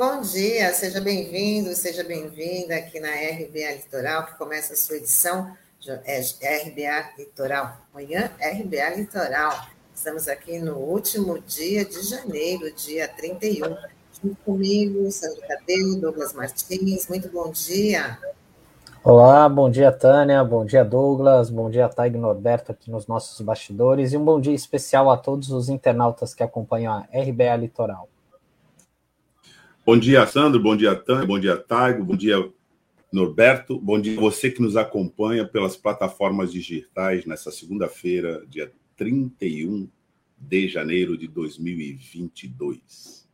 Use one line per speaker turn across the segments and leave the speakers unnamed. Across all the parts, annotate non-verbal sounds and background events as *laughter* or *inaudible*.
bom dia, seja bem-vindo, seja bem-vinda aqui na RBA Litoral, que começa a sua edição, é RBA Litoral, amanhã RBA Litoral. Estamos aqui no último dia de janeiro, dia 31. Junto comigo, Sandro Cadeu, Douglas Martins, muito bom dia.
Olá, bom dia, Tânia, bom dia, Douglas, bom dia, Taig Norberto aqui nos nossos bastidores e um bom dia especial a todos os internautas que acompanham a RBA Litoral.
Bom dia, Sandro. Bom dia, Tânia. Bom dia, Taigo. Bom dia, Norberto. Bom dia você que nos acompanha pelas plataformas digitais nessa segunda-feira, dia 31 de janeiro de 2022.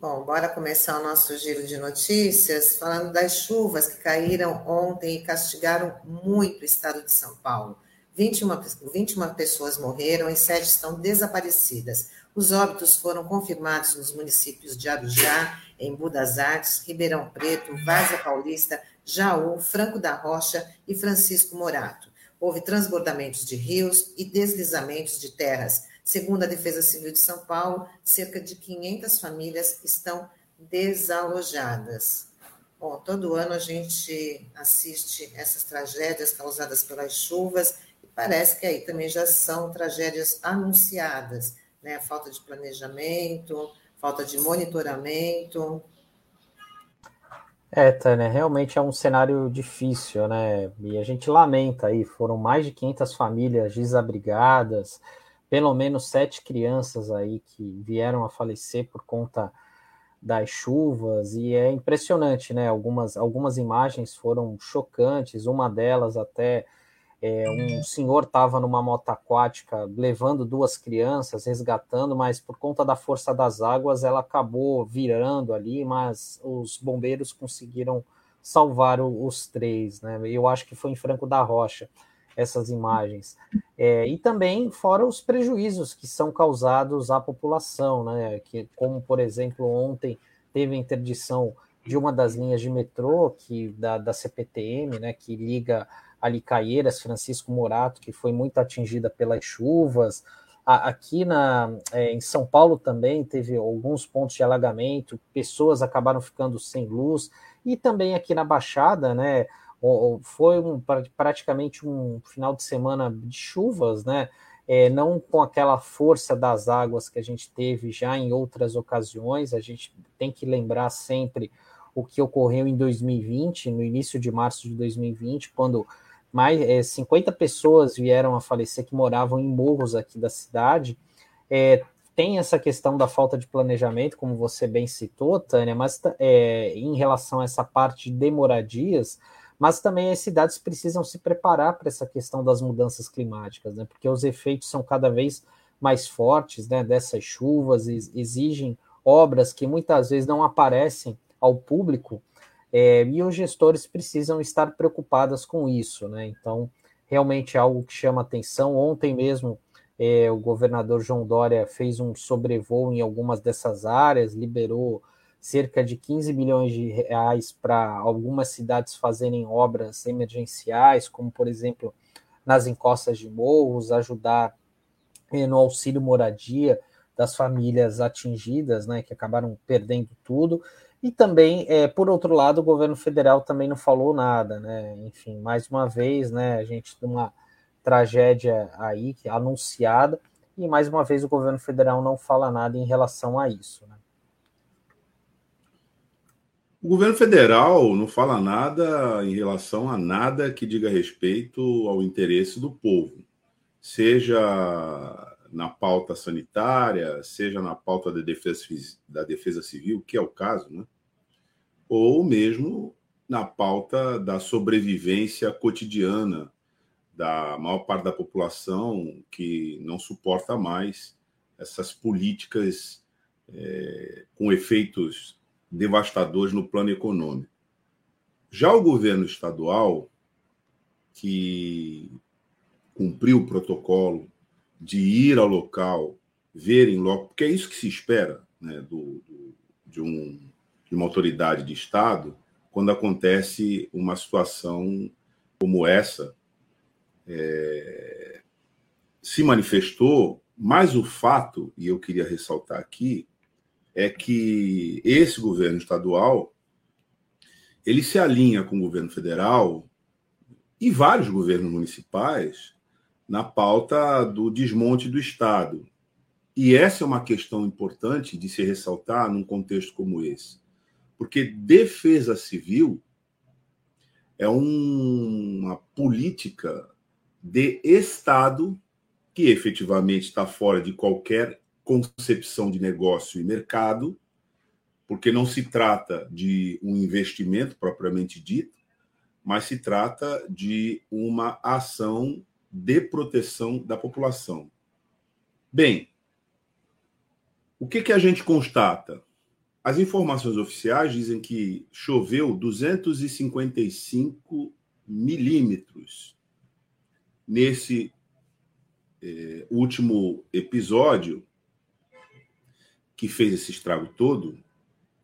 Bom, bora começar o nosso giro de notícias falando das chuvas que caíram ontem e castigaram muito o estado de São Paulo. 21, 21 pessoas morreram e 7 estão desaparecidas. Os óbitos foram confirmados nos municípios de Arujá, em Budas Artes, Ribeirão Preto, Várzea Paulista, Jaú, Franco da Rocha e Francisco Morato. Houve transbordamentos de rios e deslizamentos de terras. Segundo a Defesa Civil de São Paulo, cerca de 500 famílias estão desalojadas. Bom, todo ano a gente assiste essas tragédias causadas pelas chuvas e parece que aí também já são tragédias anunciadas né? Falta de planejamento, falta de monitoramento.
É, Tânia, realmente é um cenário difícil, né? E a gente lamenta aí, foram mais de 500 famílias desabrigadas, pelo menos sete crianças aí que vieram a falecer por conta das chuvas, e é impressionante, né? Algumas, algumas imagens foram chocantes, uma delas até é, um senhor estava numa moto aquática levando duas crianças, resgatando, mas por conta da força das águas ela acabou virando ali, mas os bombeiros conseguiram salvar o, os três, né? Eu acho que foi em Franco da Rocha essas imagens. É, e também fora os prejuízos que são causados à população, né? Que, como, por exemplo, ontem teve a interdição de uma das linhas de metrô que da, da CPTM, né? Que liga ali Caieiras, Francisco Morato, que foi muito atingida pelas chuvas. Aqui na, é, em São Paulo também teve alguns pontos de alagamento, pessoas acabaram ficando sem luz, e também aqui na Baixada, né? Foi um, praticamente um final de semana de chuvas, né? É, não com aquela força das águas que a gente teve já em outras ocasiões, a gente tem que lembrar sempre o que ocorreu em 2020, no início de março de 2020, quando mais é, 50 pessoas vieram a falecer que moravam em morros aqui da cidade. É, tem essa questão da falta de planejamento, como você bem citou, Tânia, mas é, em relação a essa parte de moradias, mas também as cidades precisam se preparar para essa questão das mudanças climáticas, né? Porque os efeitos são cada vez mais fortes, né? Dessas chuvas exigem obras que muitas vezes não aparecem ao público é, e os gestores precisam estar preocupados com isso, né? Então, realmente é algo que chama atenção. Ontem mesmo, é, o governador João Dória fez um sobrevoo em algumas dessas áreas, liberou cerca de 15 milhões de reais para algumas cidades fazerem obras emergenciais, como, por exemplo, nas encostas de morros, ajudar é, no auxílio moradia das famílias atingidas, né, que acabaram perdendo tudo. E também, é, por outro lado, o governo federal também não falou nada, né? Enfim, mais uma vez, né, a gente tem uma tragédia aí é anunciada e mais uma vez o governo federal não fala nada em relação a isso, né?
O governo federal não fala nada em relação a nada que diga respeito ao interesse do povo, seja na pauta sanitária, seja na pauta da defesa, da defesa civil, que é o caso, né? Ou mesmo na pauta da sobrevivência cotidiana da maior parte da população que não suporta mais essas políticas é, com efeitos devastadores no plano econômico. Já o governo estadual, que cumpriu o protocolo de ir ao local, verem logo, porque é isso que se espera né, do, do, de, um, de uma autoridade de Estado quando acontece uma situação como essa. É, se manifestou, mas o fato, e eu queria ressaltar aqui, é que esse governo estadual ele se alinha com o governo federal e vários governos municipais na pauta do desmonte do Estado. E essa é uma questão importante de se ressaltar num contexto como esse. Porque defesa civil é um, uma política de Estado que efetivamente está fora de qualquer concepção de negócio e mercado, porque não se trata de um investimento propriamente dito, mas se trata de uma ação de proteção da população. Bem, o que, que a gente constata? As informações oficiais dizem que choveu 255 milímetros nesse é, último episódio que fez esse estrago todo.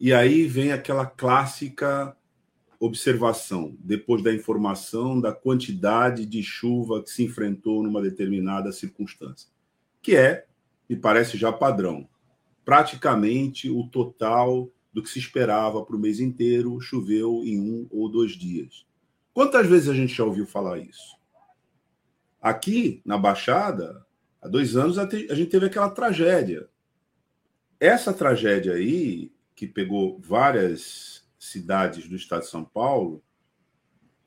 E aí vem aquela clássica observação, depois da informação da quantidade de chuva que se enfrentou numa determinada circunstância, que é, me parece já padrão, praticamente o total do que se esperava para o mês inteiro choveu em um ou dois dias. Quantas vezes a gente já ouviu falar isso? Aqui, na Baixada, há dois anos, a gente teve aquela tragédia. Essa tragédia aí, que pegou várias cidades do estado de São Paulo,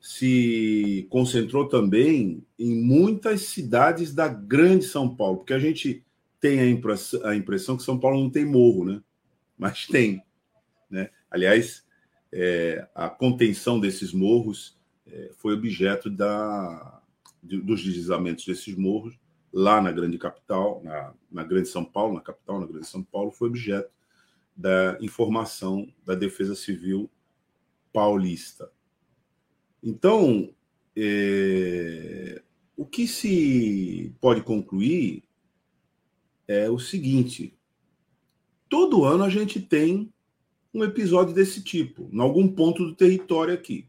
se concentrou também em muitas cidades da grande São Paulo, porque a gente tem a impressão, que São Paulo não tem morro, né? Mas tem. Né? Aliás, é, a contenção desses morros é, foi objeto da, dos deslizamentos desses morros, lá na grande capital, na, na grande São Paulo, na capital, na grande São Paulo, foi objeto da informação da Defesa Civil paulista. Então, é, o que se pode concluir é o seguinte: todo ano a gente tem um episódio desse tipo, em algum ponto do território aqui.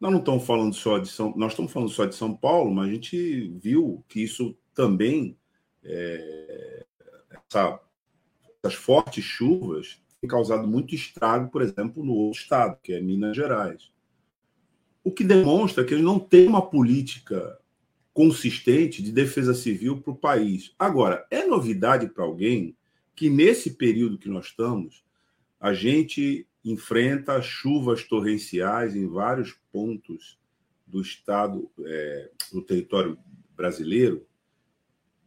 Nós não estamos falando só de São, nós estamos falando só de São Paulo, mas a gente viu que isso também é, essa, essas fortes chuvas têm causado muito estrago, por exemplo, no outro estado, que é Minas Gerais. O que demonstra que ele não tem uma política consistente de defesa civil para o país. Agora, é novidade para alguém que nesse período que nós estamos, a gente enfrenta chuvas torrenciais em vários pontos do estado, é, do território brasileiro.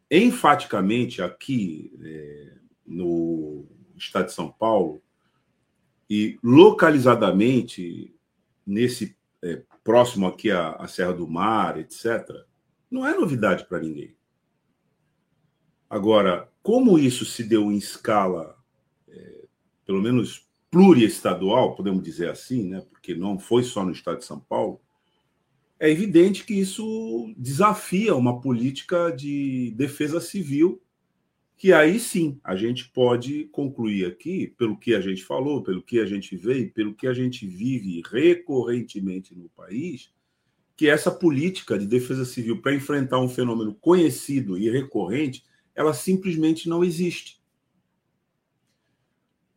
Enfaticamente, aqui é, no estado de São Paulo, e localizadamente nesse é, próximo aqui à, à Serra do Mar, etc., não é novidade para ninguém. Agora, como isso se deu em escala, é, pelo menos pluriestadual, podemos dizer assim, né, porque não foi só no estado de São Paulo, é evidente que isso desafia uma política de defesa civil, que aí sim a gente pode concluir aqui, pelo que a gente falou, pelo que a gente vê e pelo que a gente vive recorrentemente no país, que essa política de defesa civil para enfrentar um fenômeno conhecido e recorrente, ela simplesmente não existe.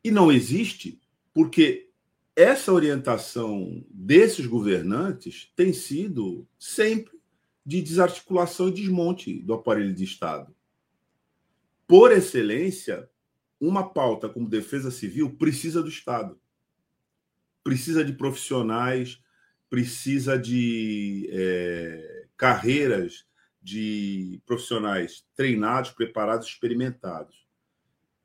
E não existe porque essa orientação desses governantes tem sido sempre de desarticulação e desmonte do aparelho de Estado. Por excelência, uma pauta como defesa civil precisa do Estado, precisa de profissionais, precisa de é, carreiras de profissionais treinados, preparados, experimentados.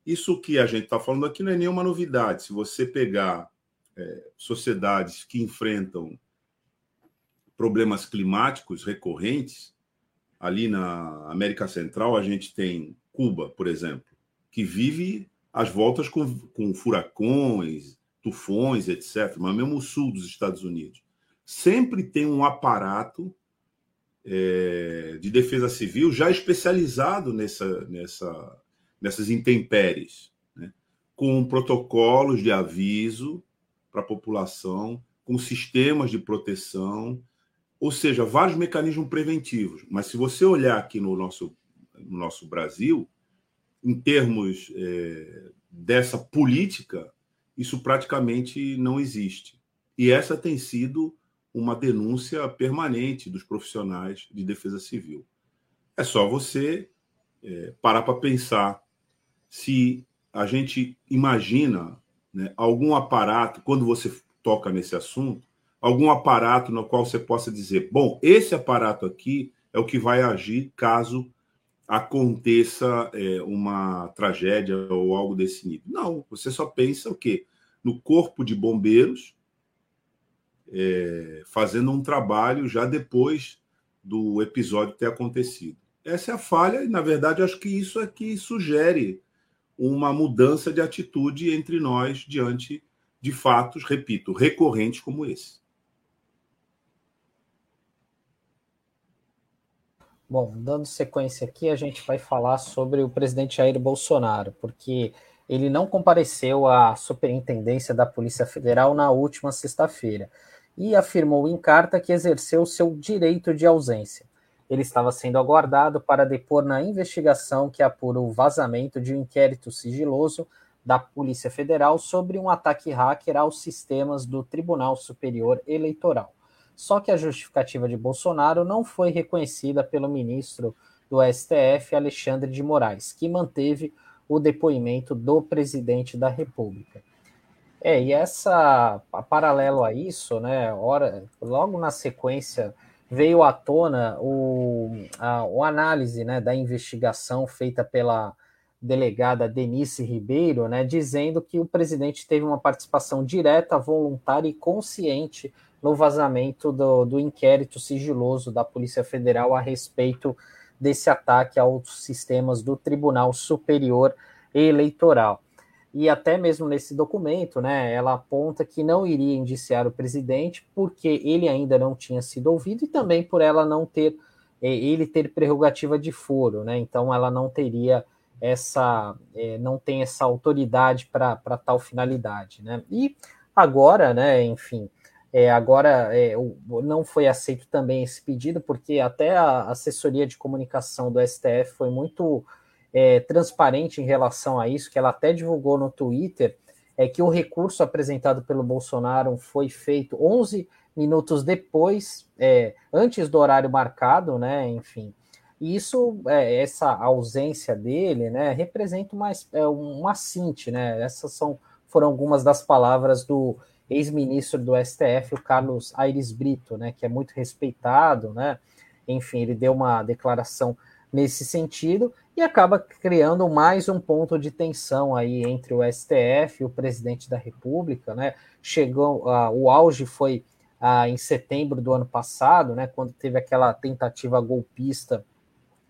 Isso que a gente está falando aqui não é nenhuma novidade. Se você pegar é, sociedades que enfrentam problemas climáticos recorrentes, ali na América Central, a gente tem Cuba, por exemplo, que vive as voltas com, com furacões, tufões, etc., mas mesmo o sul dos Estados Unidos. Sempre tem um aparato é, de defesa civil já especializado nessa, nessa nessas intempéries, né? com protocolos de aviso para a população, com sistemas de proteção, ou seja, vários mecanismos preventivos. Mas se você olhar aqui no nosso, no nosso Brasil, em termos é, dessa política, isso praticamente não existe. E essa tem sido uma denúncia permanente dos profissionais de defesa civil. É só você é, parar para pensar se a gente imagina né, algum aparato, quando você toca nesse assunto, algum aparato no qual você possa dizer: bom, esse aparato aqui é o que vai agir caso aconteça é, uma tragédia ou algo desse nível. Não, você só pensa o quê? No corpo de bombeiros é, fazendo um trabalho já depois do episódio ter acontecido. Essa é a falha, e na verdade acho que isso é que sugere uma mudança de atitude entre nós diante de fatos, repito, recorrentes como esse.
Bom, dando sequência aqui, a gente vai falar sobre o presidente Jair Bolsonaro, porque ele não compareceu à superintendência da Polícia Federal na última sexta-feira e afirmou em carta que exerceu seu direito de ausência. Ele estava sendo aguardado para depor na investigação que apura o vazamento de um inquérito sigiloso da Polícia Federal sobre um ataque hacker aos sistemas do Tribunal Superior Eleitoral. Só que a justificativa de Bolsonaro não foi reconhecida pelo ministro do STF, Alexandre de Moraes, que manteve o depoimento do presidente da República. É, e essa, paralelo a isso, né, hora, logo na sequência veio à tona o, a, o análise né, da investigação feita pela delegada Denise Ribeiro, né, dizendo que o presidente teve uma participação direta, voluntária e consciente no vazamento do, do inquérito sigiloso da Polícia Federal a respeito desse ataque aos sistemas do Tribunal Superior Eleitoral e até mesmo nesse documento, né, ela aponta que não iria indiciar o presidente porque ele ainda não tinha sido ouvido e também por ela não ter é, ele ter prerrogativa de foro, né? Então ela não teria essa é, não tem essa autoridade para tal finalidade, né? E agora, né, enfim, é, agora é, não foi aceito também esse pedido porque até a assessoria de comunicação do STF foi muito é, transparente em relação a isso, que ela até divulgou no Twitter, é que o recurso apresentado pelo Bolsonaro foi feito 11 minutos depois, é, antes do horário marcado, né? Enfim, e isso, é, essa ausência dele, né, representa uma, é, um assinte, né? Essas são, foram algumas das palavras do ex-ministro do STF, o Carlos Aires Brito, né, que é muito respeitado, né? Enfim, ele deu uma declaração nesse sentido e acaba criando mais um ponto de tensão aí entre o STF e o presidente da República, né? Chegou, o auge foi em setembro do ano passado, né? Quando teve aquela tentativa golpista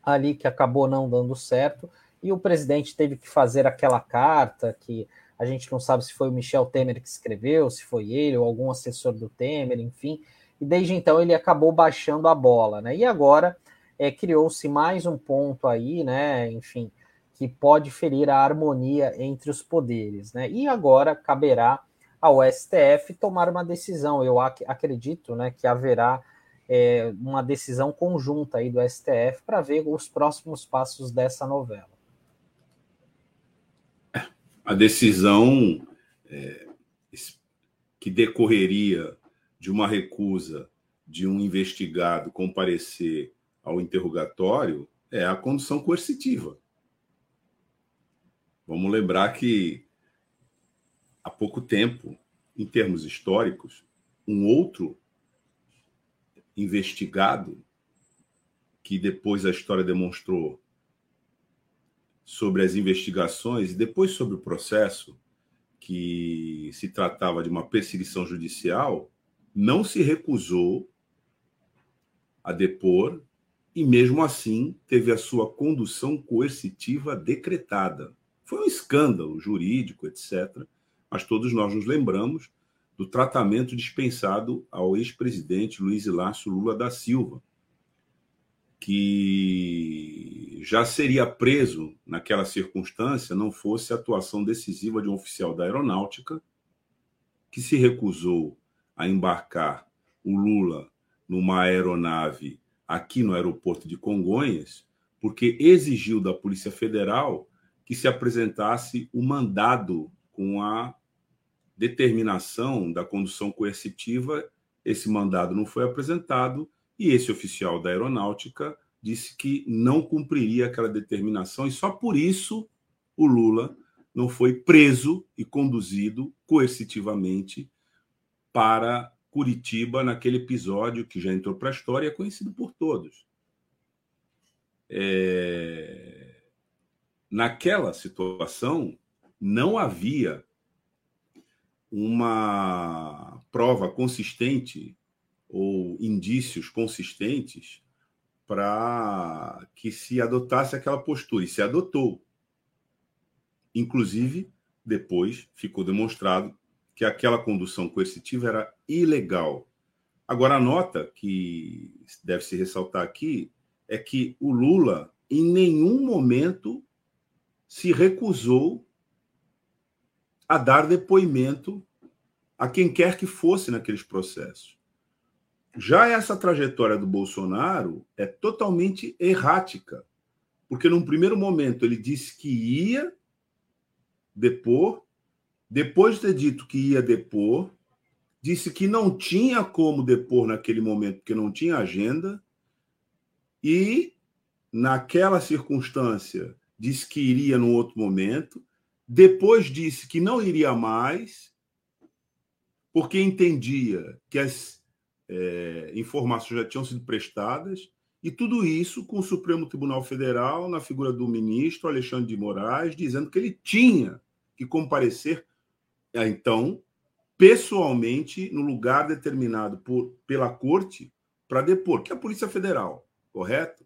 ali que acabou não dando certo e o presidente teve que fazer aquela carta que a gente não sabe se foi o Michel Temer que escreveu, se foi ele ou algum assessor do Temer, enfim. E desde então ele acabou baixando a bola, né? E agora é, criou-se mais um ponto aí, né? Enfim, que pode ferir a harmonia entre os poderes, né? E agora caberá ao STF tomar uma decisão. Eu ac acredito, né, que haverá é, uma decisão conjunta aí do STF para ver os próximos passos dessa novela.
A decisão é, que decorreria de uma recusa de um investigado comparecer ao interrogatório é a condução coercitiva. Vamos lembrar que há pouco tempo, em termos históricos, um outro investigado, que depois a história demonstrou sobre as investigações e depois sobre o processo, que se tratava de uma perseguição judicial, não se recusou a depor e, mesmo assim, teve a sua condução coercitiva decretada. Foi um escândalo jurídico, etc. Mas todos nós nos lembramos do tratamento dispensado ao ex-presidente Luiz Inácio Lula da Silva, que já seria preso naquela circunstância não fosse a atuação decisiva de um oficial da aeronáutica que se recusou a embarcar o Lula numa aeronave aqui no aeroporto de Congonhas, porque exigiu da Polícia Federal que se apresentasse o mandado com a determinação da condução coercitiva. Esse mandado não foi apresentado e esse oficial da aeronáutica disse que não cumpriria aquela determinação e só por isso o Lula não foi preso e conduzido coercitivamente para Curitiba naquele episódio que já entrou para a história é conhecido por todos. É... Naquela situação, não havia uma prova consistente ou indícios consistentes para que se adotasse aquela postura, e se adotou. Inclusive, depois ficou demonstrado que aquela condução coercitiva era ilegal. Agora, a nota que deve se ressaltar aqui é que o Lula, em nenhum momento, se recusou a dar depoimento a quem quer que fosse naqueles processos. Já essa trajetória do Bolsonaro é totalmente errática, porque num primeiro momento ele disse que ia depor, depois de ter dito que ia depor, disse que não tinha como depor naquele momento, porque não tinha agenda, e naquela circunstância disse que iria num outro momento, depois disse que não iria mais, porque entendia que as é, informações já tinham sido prestadas, e tudo isso com o Supremo Tribunal Federal, na figura do ministro Alexandre de Moraes, dizendo que ele tinha que comparecer, então, pessoalmente, no lugar determinado por, pela corte, para depor, que é a Polícia Federal, correto?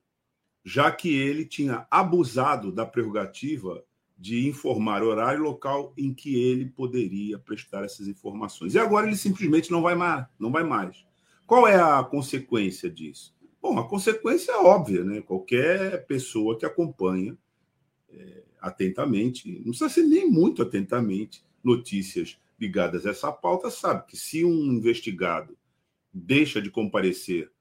Já que ele tinha abusado da prerrogativa de informar horário e local em que ele poderia prestar essas informações. E agora ele simplesmente não vai mais, não vai mais. Qual é a consequência disso? Bom, a consequência é óbvia, né? Qualquer pessoa que acompanha é, atentamente, não precisa ser nem muito atentamente, notícias ligadas a essa pauta, sabe que se um investigado deixa de comparecer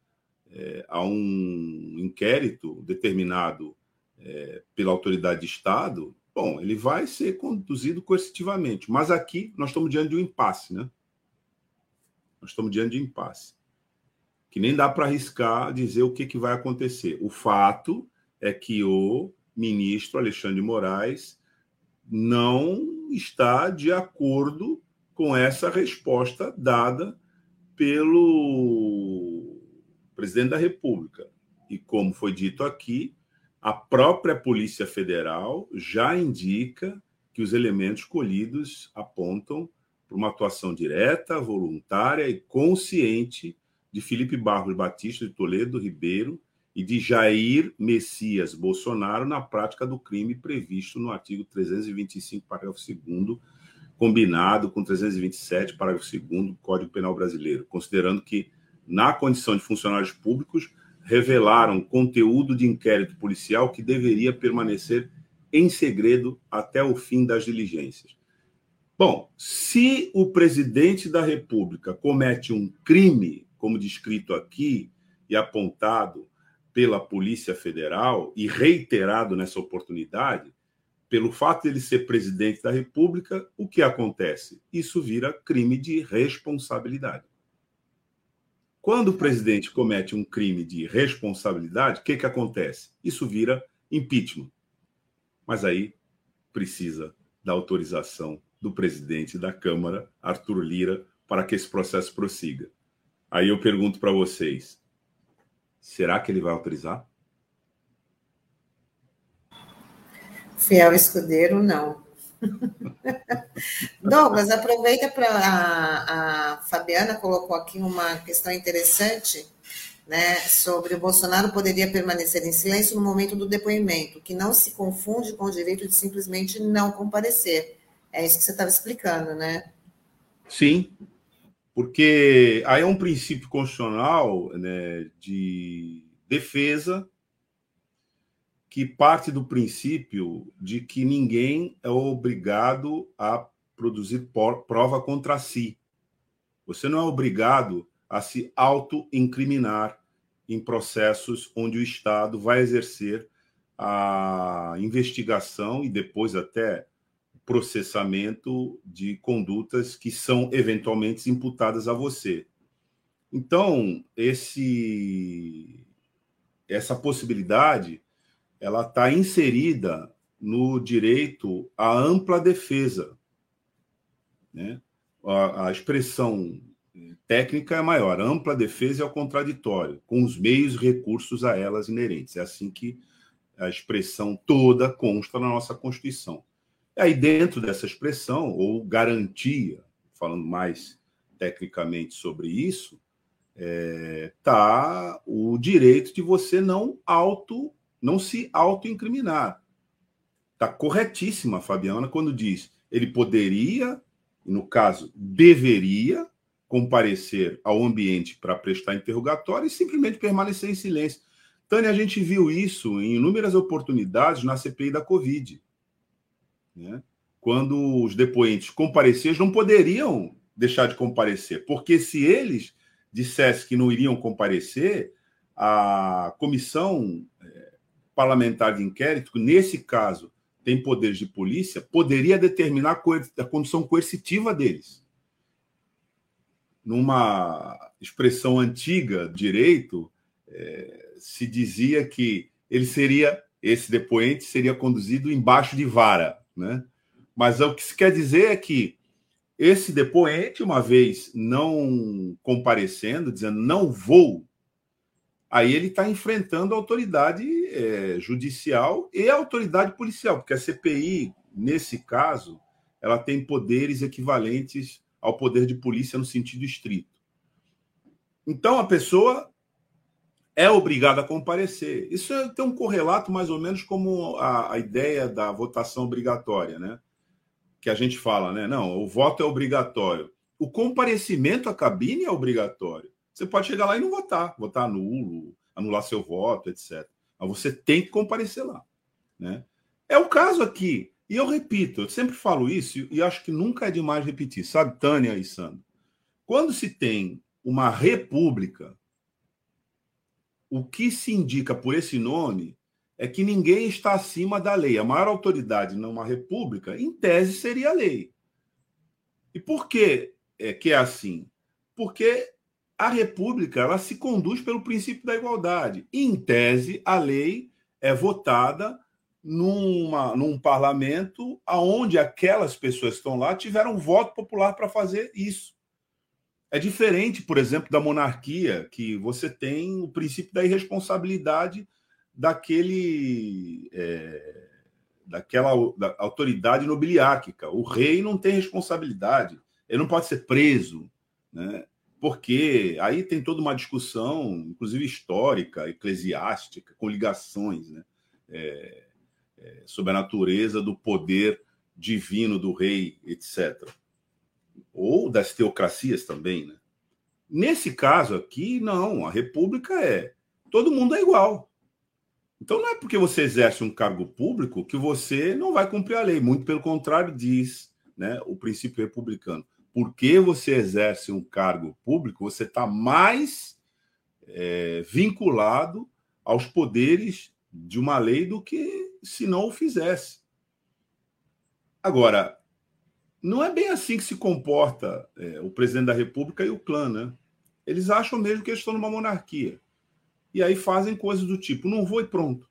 é, a um inquérito determinado é, pela autoridade de Estado, Bom, ele vai ser conduzido coercitivamente, mas aqui nós estamos diante de um impasse, né? Nós estamos diante de um impasse. Que nem dá para arriscar dizer o que, que vai acontecer. O fato é que o ministro Alexandre Moraes não está de acordo com essa resposta dada pelo presidente da República. E como foi dito aqui, a própria Polícia Federal já indica que os elementos colhidos apontam para uma atuação direta, voluntária e consciente de Felipe Barros Batista de Toledo Ribeiro e de Jair Messias Bolsonaro na prática do crime previsto no artigo 325, parágrafo 2 combinado com 327, parágrafo 2 do Código Penal Brasileiro, considerando que, na condição de funcionários públicos, revelaram conteúdo de inquérito policial que deveria permanecer em segredo até o fim das diligências. Bom, se o presidente da República comete um crime, como descrito aqui e apontado pela Polícia Federal e reiterado nessa oportunidade, pelo fato de ele ser presidente da República, o que acontece? Isso vira crime de responsabilidade. Quando o presidente comete um crime de responsabilidade, o que, que acontece? Isso vira impeachment. Mas aí precisa da autorização do presidente da Câmara, Arthur Lira, para que esse processo prossiga. Aí eu pergunto para vocês: será que ele vai autorizar?
Fiel escudeiro, não. *laughs* Douglas, aproveita para a, a, Fabiana colocou aqui uma questão interessante, né, sobre o Bolsonaro poderia permanecer em silêncio no momento do depoimento, que não se confunde com o direito de simplesmente não comparecer. É isso que você estava explicando, né?
Sim, porque aí é um princípio constitucional né, de defesa que parte do princípio de que ninguém é obrigado a produzir prova contra si. Você não é obrigado a se auto-incriminar em processos onde o Estado vai exercer a investigação e depois até processamento de condutas que são eventualmente imputadas a você. Então, esse essa possibilidade ela está inserida no direito à ampla defesa. Né? A, a, expressão técnica é maior, ampla defesa é o contraditório, com os meios e recursos a elas inerentes. É assim que a expressão toda consta na nossa Constituição. Aí, dentro dessa expressão, ou garantia, falando mais tecnicamente sobre isso, está é, tá o direito de você não auto, não se auto-incriminar. Está corretíssima a Fabiana quando diz ele poderia, no caso, deveria comparecer ao ambiente para prestar interrogatório e simplesmente permanecer em silêncio. Tânia, a gente viu isso em inúmeras oportunidades na CPI da Covid. Né? Quando os depoentes compareciam, não poderiam deixar de comparecer, porque se eles dissessem que não iriam comparecer, a comissão é, parlamentar de inquérito, nesse caso tem poderes de polícia, poderia determinar a condição coercitiva deles. Numa expressão antiga, direito, é, se dizia que ele seria, esse depoente seria conduzido embaixo de vara, né? Mas o que se quer dizer é que esse depoente, uma vez não comparecendo, dizendo não vou, aí ele está enfrentando a autoridade é, judicial e a autoridade policial, porque a CPI, nesse caso, ela tem poderes equivalentes ao poder de polícia no sentido estrito. Então a pessoa é obrigado a comparecer. Isso é, tem um correlato mais ou menos como a, a, ideia da votação obrigatória, né? Que a gente fala, né? Não, o voto é obrigatório. O comparecimento à cabine é obrigatório. Você pode chegar lá e não votar, votar nulo, anular seu voto, etc. Mas você tem que comparecer lá, né? É o caso aqui. E eu repito, eu sempre falo isso e acho que nunca é demais repetir, sabe, Tânia e Sandro? Quando se tem uma república, o que se indica por esse nome é que ninguém está acima da lei. A maior autoridade numa república, em tese, seria a lei. E por que é que é assim? Porque a república ela se conduz pelo princípio da igualdade. E, em tese, a lei é votada numa, num parlamento aonde aquelas pessoas que estão lá tiveram voto popular para fazer isso. É diferente, por exemplo, da monarquia, que você tem o princípio da irresponsabilidade daquele é, daquela da autoridade nobiliárquica. O rei não tem responsabilidade, ele não pode ser preso, né? porque aí tem toda uma discussão, inclusive histórica, eclesiástica, com ligações né? É, é, sobre a natureza do poder divino do rei, etc ou das teocracias também, né? Nesse caso aqui, não, a república é todo mundo é igual. Então não é porque você exerce um cargo público que você não vai cumprir a lei, muito pelo contrário diz, né, o princípio republicano. Porque você exerce um cargo público, você está mais é, vinculado aos poderes de uma lei do que se não o fizesse. Agora, não é bem assim que se comporta é, o presidente da República e o clã, né? Eles acham mesmo que eles estão numa monarquia. E aí fazem coisas do tipo, não vou e pronto.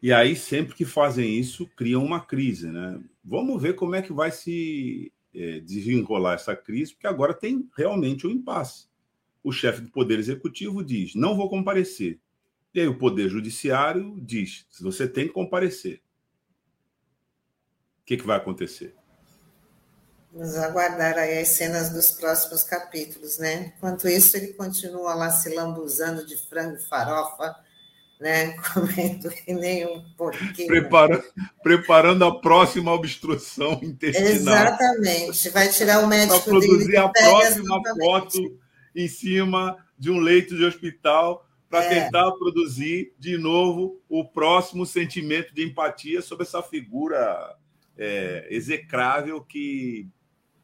E aí, sempre que fazem isso, criam uma crise, né? Vamos ver como é que vai se é, desenrolar essa crise, porque agora tem realmente um impasse. O chefe do Poder Executivo diz: não vou comparecer. E aí o Poder Judiciário diz: você tem que comparecer o que, que vai acontecer?
Vamos aguardar aí as cenas dos próximos capítulos, né? Enquanto isso, ele continua lá se lambuzando de frango e farofa, né? *laughs* Comendo que nem um porquinho.
Prepara, preparando a próxima obstrução intestinal.
Exatamente. Vai tirar o médico
Para produzir a próxima foto em cima de um leito de hospital para é. tentar produzir de novo o próximo sentimento de empatia sobre essa figura é, execrável que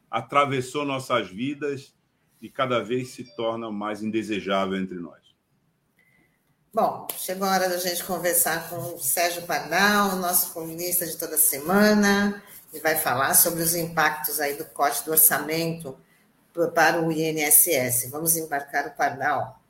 atravessou nossas vidas e cada vez se torna mais indesejável entre nós.
Bom, chegou a hora da gente conversar com o Sérgio Pardal, nosso colunista de toda semana. Ele vai falar sobre os impactos aí do corte do orçamento para o INSS. Vamos embarcar o Pardal.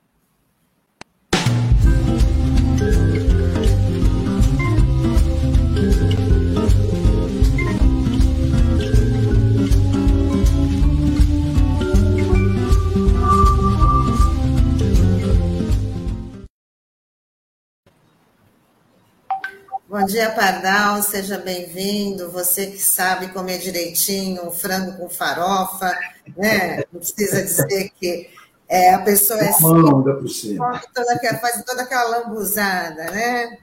Bom dia, Pardal, seja bem-vindo. Você que sabe comer direitinho, um frango com farofa, né? Não precisa dizer que é, a pessoa é
cima.
Toda, faz toda aquela lambuzada, né?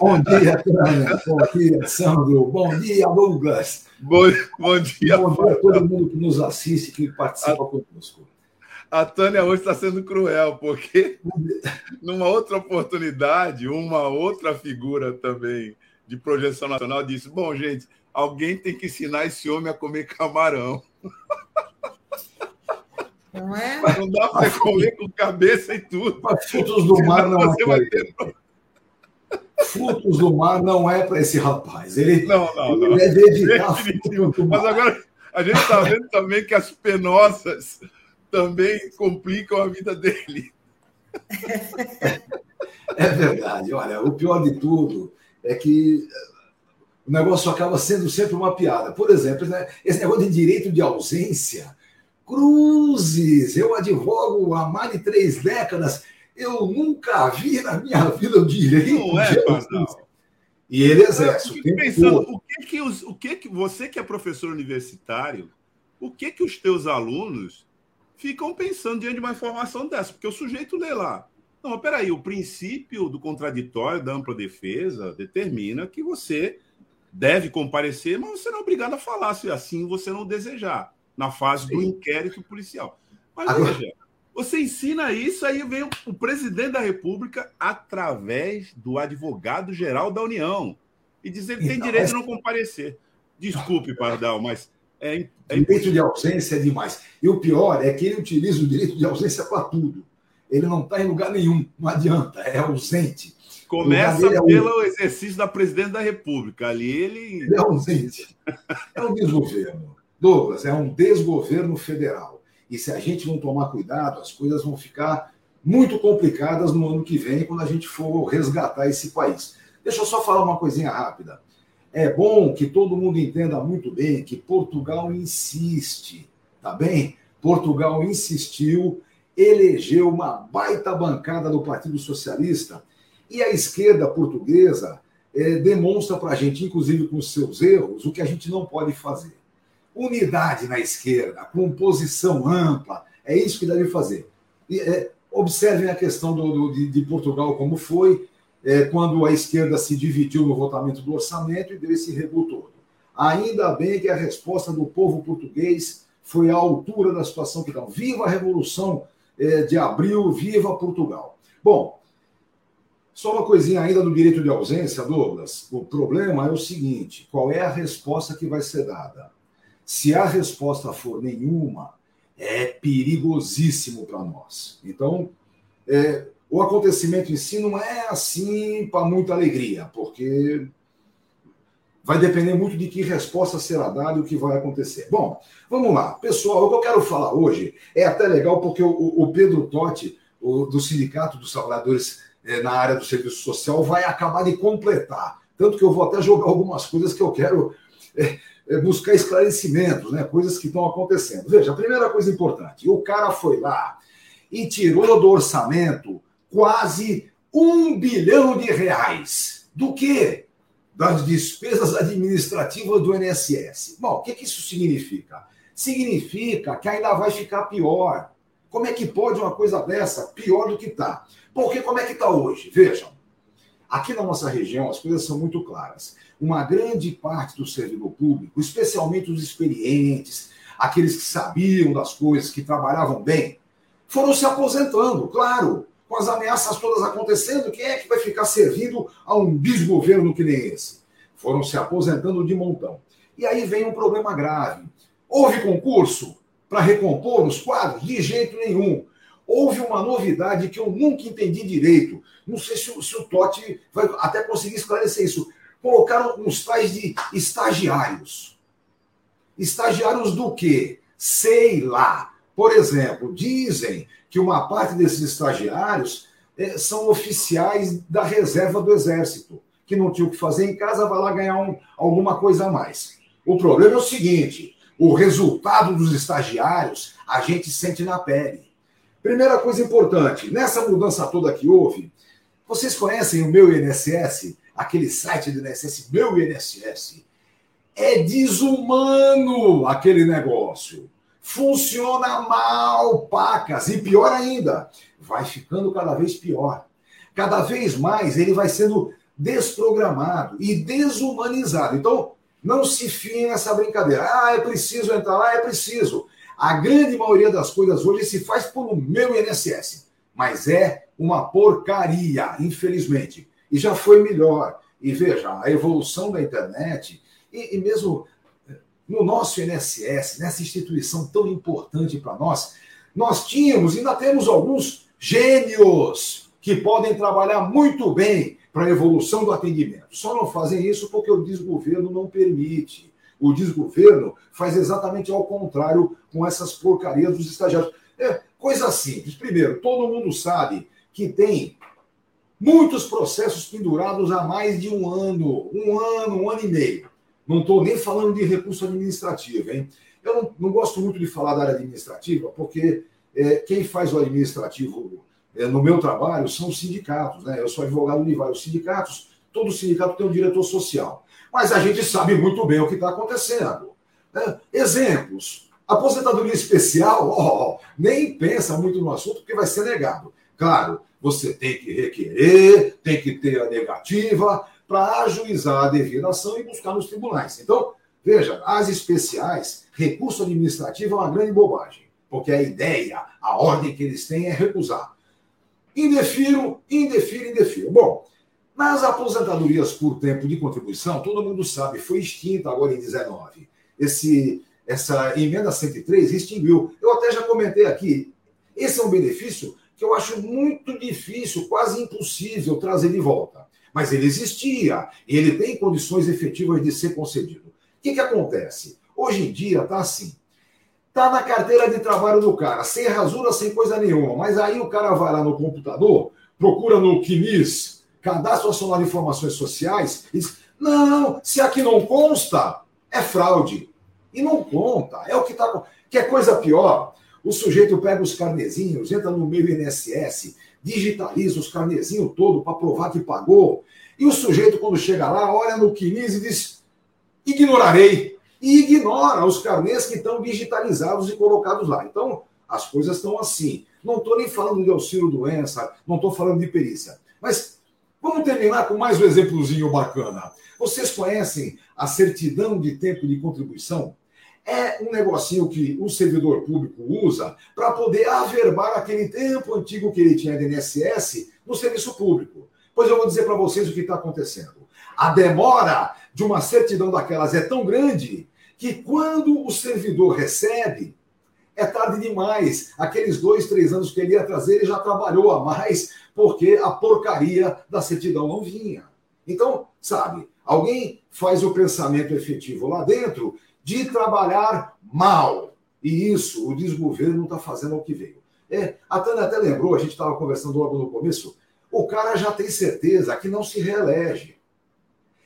Bom dia, Tânia. Bom dia, Sandro. Bom dia, Douglas.
Bom, bom dia.
Bom dia a todo mundo que nos assiste, que participa a... conosco.
A Tânia hoje está sendo cruel, porque *laughs* numa outra oportunidade, uma outra figura também de projeção nacional disse: Bom, gente, alguém tem que ensinar esse homem a comer camarão.
Não é?
Não dá para comer com cabeça e tudo.
Mas frutos do mar não é. Ter... Frutos do mar não é para esse rapaz. Ele,
não, não, não.
ele é dedicado.
Mas agora a gente está vendo também que as penosas também complicam a vida dele.
É verdade. Olha, o pior de tudo é que o negócio acaba sendo sempre uma piada. Por exemplo, né, esse negócio de direito de ausência. Cruzes, eu advogo há mais de três décadas. Eu nunca vi na minha vida o direito
Não é,
de ausência. E ele exerce.
Eu fico pensando, o que que, os, o que que você que é professor universitário, o que que os teus alunos ficam pensando diante de uma informação dessa, porque o sujeito lê lá. Não, peraí, o princípio do contraditório, da ampla defesa, determina que você deve comparecer, mas você não é obrigado a falar se assim você não desejar, na fase do inquérito policial. Mas Agora... veja, você ensina isso, aí vem o presidente da República através do advogado-geral da União e dizer que tem então, direito a não comparecer. Desculpe, Pardal, mas é,
é direito de ausência é demais. E o pior é que ele utiliza o direito de ausência para tudo. Ele não está em lugar nenhum, não adianta, é ausente.
Começa é pelo exercício da presidente da República. Ali ele.
Ele é ausente. É um desgoverno. Douglas, é um desgoverno federal. E se a gente não tomar cuidado, as coisas vão ficar muito complicadas no ano que vem, quando a gente for resgatar esse país. Deixa eu só falar uma coisinha rápida. É bom que todo mundo entenda muito bem que Portugal insiste, tá bem? Portugal insistiu, elegeu uma baita bancada do Partido Socialista e a esquerda portuguesa é, demonstra para a gente, inclusive com seus erros, o que a gente não pode fazer. Unidade na esquerda, composição ampla, é isso que deve fazer. E, é, observem a questão do, do de, de Portugal como foi é, quando a esquerda se dividiu no votamento do orçamento e deu esse rebu todo. Ainda bem que a resposta do povo português foi à altura da situação que estão. Viva a Revolução é, de Abril, viva Portugal. Bom, só uma coisinha ainda do direito de ausência, Douglas. O problema é o seguinte: qual é a resposta que vai ser dada? Se a resposta for nenhuma, é perigosíssimo para nós. Então, é, o acontecimento em si não é assim para muita alegria, porque vai depender muito de que resposta será dada e o que vai acontecer. Bom, vamos lá. Pessoal, o que eu quero falar hoje é até legal porque o, o Pedro Totti, o, do Sindicato dos Trabalhadores eh, na área do serviço social, vai acabar de completar. Tanto que eu vou até jogar algumas coisas que eu quero eh, eh, buscar esclarecimentos, né? coisas que estão acontecendo. Veja, a primeira coisa importante: o cara foi lá e tirou do orçamento quase um bilhão de reais. Do quê? Das despesas administrativas do INSS. Bom, o que, que isso significa? Significa que ainda vai ficar pior. Como é que pode uma coisa dessa pior do que está? Porque como é que está hoje? Vejam, aqui na nossa região as coisas são muito claras. Uma grande parte do servidor público, especialmente os experientes, aqueles que sabiam das coisas, que trabalhavam bem, foram se aposentando, claro com as ameaças todas acontecendo, quem é que vai ficar servindo a um desgoverno que nem esse? Foram se aposentando de montão. E aí vem um problema grave. Houve concurso para recompor os quadros? De jeito nenhum. houve uma novidade que eu nunca entendi direito. Não sei se, se o Totti vai até conseguir esclarecer isso. Colocaram uns tais de estagiários. Estagiários do quê? Sei lá. Por exemplo, dizem que uma parte desses estagiários é, são oficiais da reserva do Exército, que não tinham o que fazer em casa, vai lá ganhar um, alguma coisa a mais. O problema é o seguinte: o resultado dos estagiários a gente sente na pele. Primeira coisa importante, nessa mudança toda que houve, vocês conhecem o meu INSS, aquele site do INSS, meu INSS? É desumano aquele negócio. Funciona mal, pacas. E pior ainda, vai ficando cada vez pior. Cada vez mais ele vai sendo desprogramado e desumanizado. Então, não se fie nessa brincadeira. Ah, é preciso entrar lá, é preciso. A grande maioria das coisas hoje se faz por meu INSS, mas é uma porcaria, infelizmente. E já foi melhor. E veja, a evolução da internet, e, e mesmo no nosso INSS, nessa instituição tão importante para nós, nós tínhamos, ainda temos alguns gênios que podem trabalhar muito bem para a evolução do atendimento. Só não fazem isso porque o desgoverno não permite. O desgoverno faz exatamente ao contrário com essas porcarias dos estagiários. É coisa simples. Primeiro, todo mundo sabe que tem muitos processos pendurados há mais de um ano, um ano, um ano e meio. Não estou nem falando de recurso administrativo, hein? Eu não, não, gosto muito de falar da área administrativa, porque é, quem faz o administrativo é, no meu trabalho são os sindicatos, né? Eu sou advogado de vários sindicatos, todo sindicato tem um diretor social. Mas a gente sabe muito bem o que está acontecendo. Né? Exemplos. Aposentadoria especial, *laughs* oh, nem pensa muito no assunto, porque vai ser negado. Claro, você tem que requerer, tem que ter a negativa para ajuizar a devida ação e buscar nos tribunais. Então, veja, as especiais, recurso administrativo é uma grande bobagem, porque a ideia, a ordem que eles têm é recusar. Indefiro, indefiro, indefiro. Bom, nas aposentadorias por tempo de contribuição, todo mundo sabe, foi extinta agora em 19. Esse, essa emenda 103 extinguiu. Eu até já comentei aqui, esse é um benefício que eu acho muito difícil, quase impossível trazer de volta. Mas ele existia e ele tem condições efetivas de ser concedido. O que, que acontece? Hoje em dia está assim. Está na carteira de trabalho do cara, sem rasura, sem coisa nenhuma. Mas aí o cara vai lá no computador, procura no CNIS, Cadastro Nacional de Informações Sociais, e diz: não, se aqui não consta, é fraude. E não conta. É o que está. Que é coisa pior. O sujeito pega os carnezinhos, entra no meio INSS, digitaliza os carnezinhos todo para provar que pagou. E o sujeito, quando chega lá, olha no CNIS e diz: ignorarei e ignora os carnês que estão digitalizados e colocados lá. Então, as coisas estão assim. Não estou nem falando de auxílio doença, não estou falando de perícia. Mas vamos terminar com mais um exemplozinho bacana. Vocês conhecem a certidão de tempo de contribuição? É um negocinho que o servidor público usa para poder averbar aquele tempo antigo que ele tinha de INSS no serviço público. Pois eu vou dizer para vocês o que está acontecendo. A demora de uma certidão daquelas é tão grande que quando o servidor recebe, é tarde demais. Aqueles dois, três anos que ele ia trazer, ele já trabalhou a mais, porque a porcaria da certidão não vinha. Então, sabe, alguém faz o pensamento efetivo lá dentro de trabalhar mal. E isso o desgoverno está fazendo ao que veio. É, a Tânia até lembrou, a gente estava conversando logo no começo, o cara já tem certeza que não se reelege.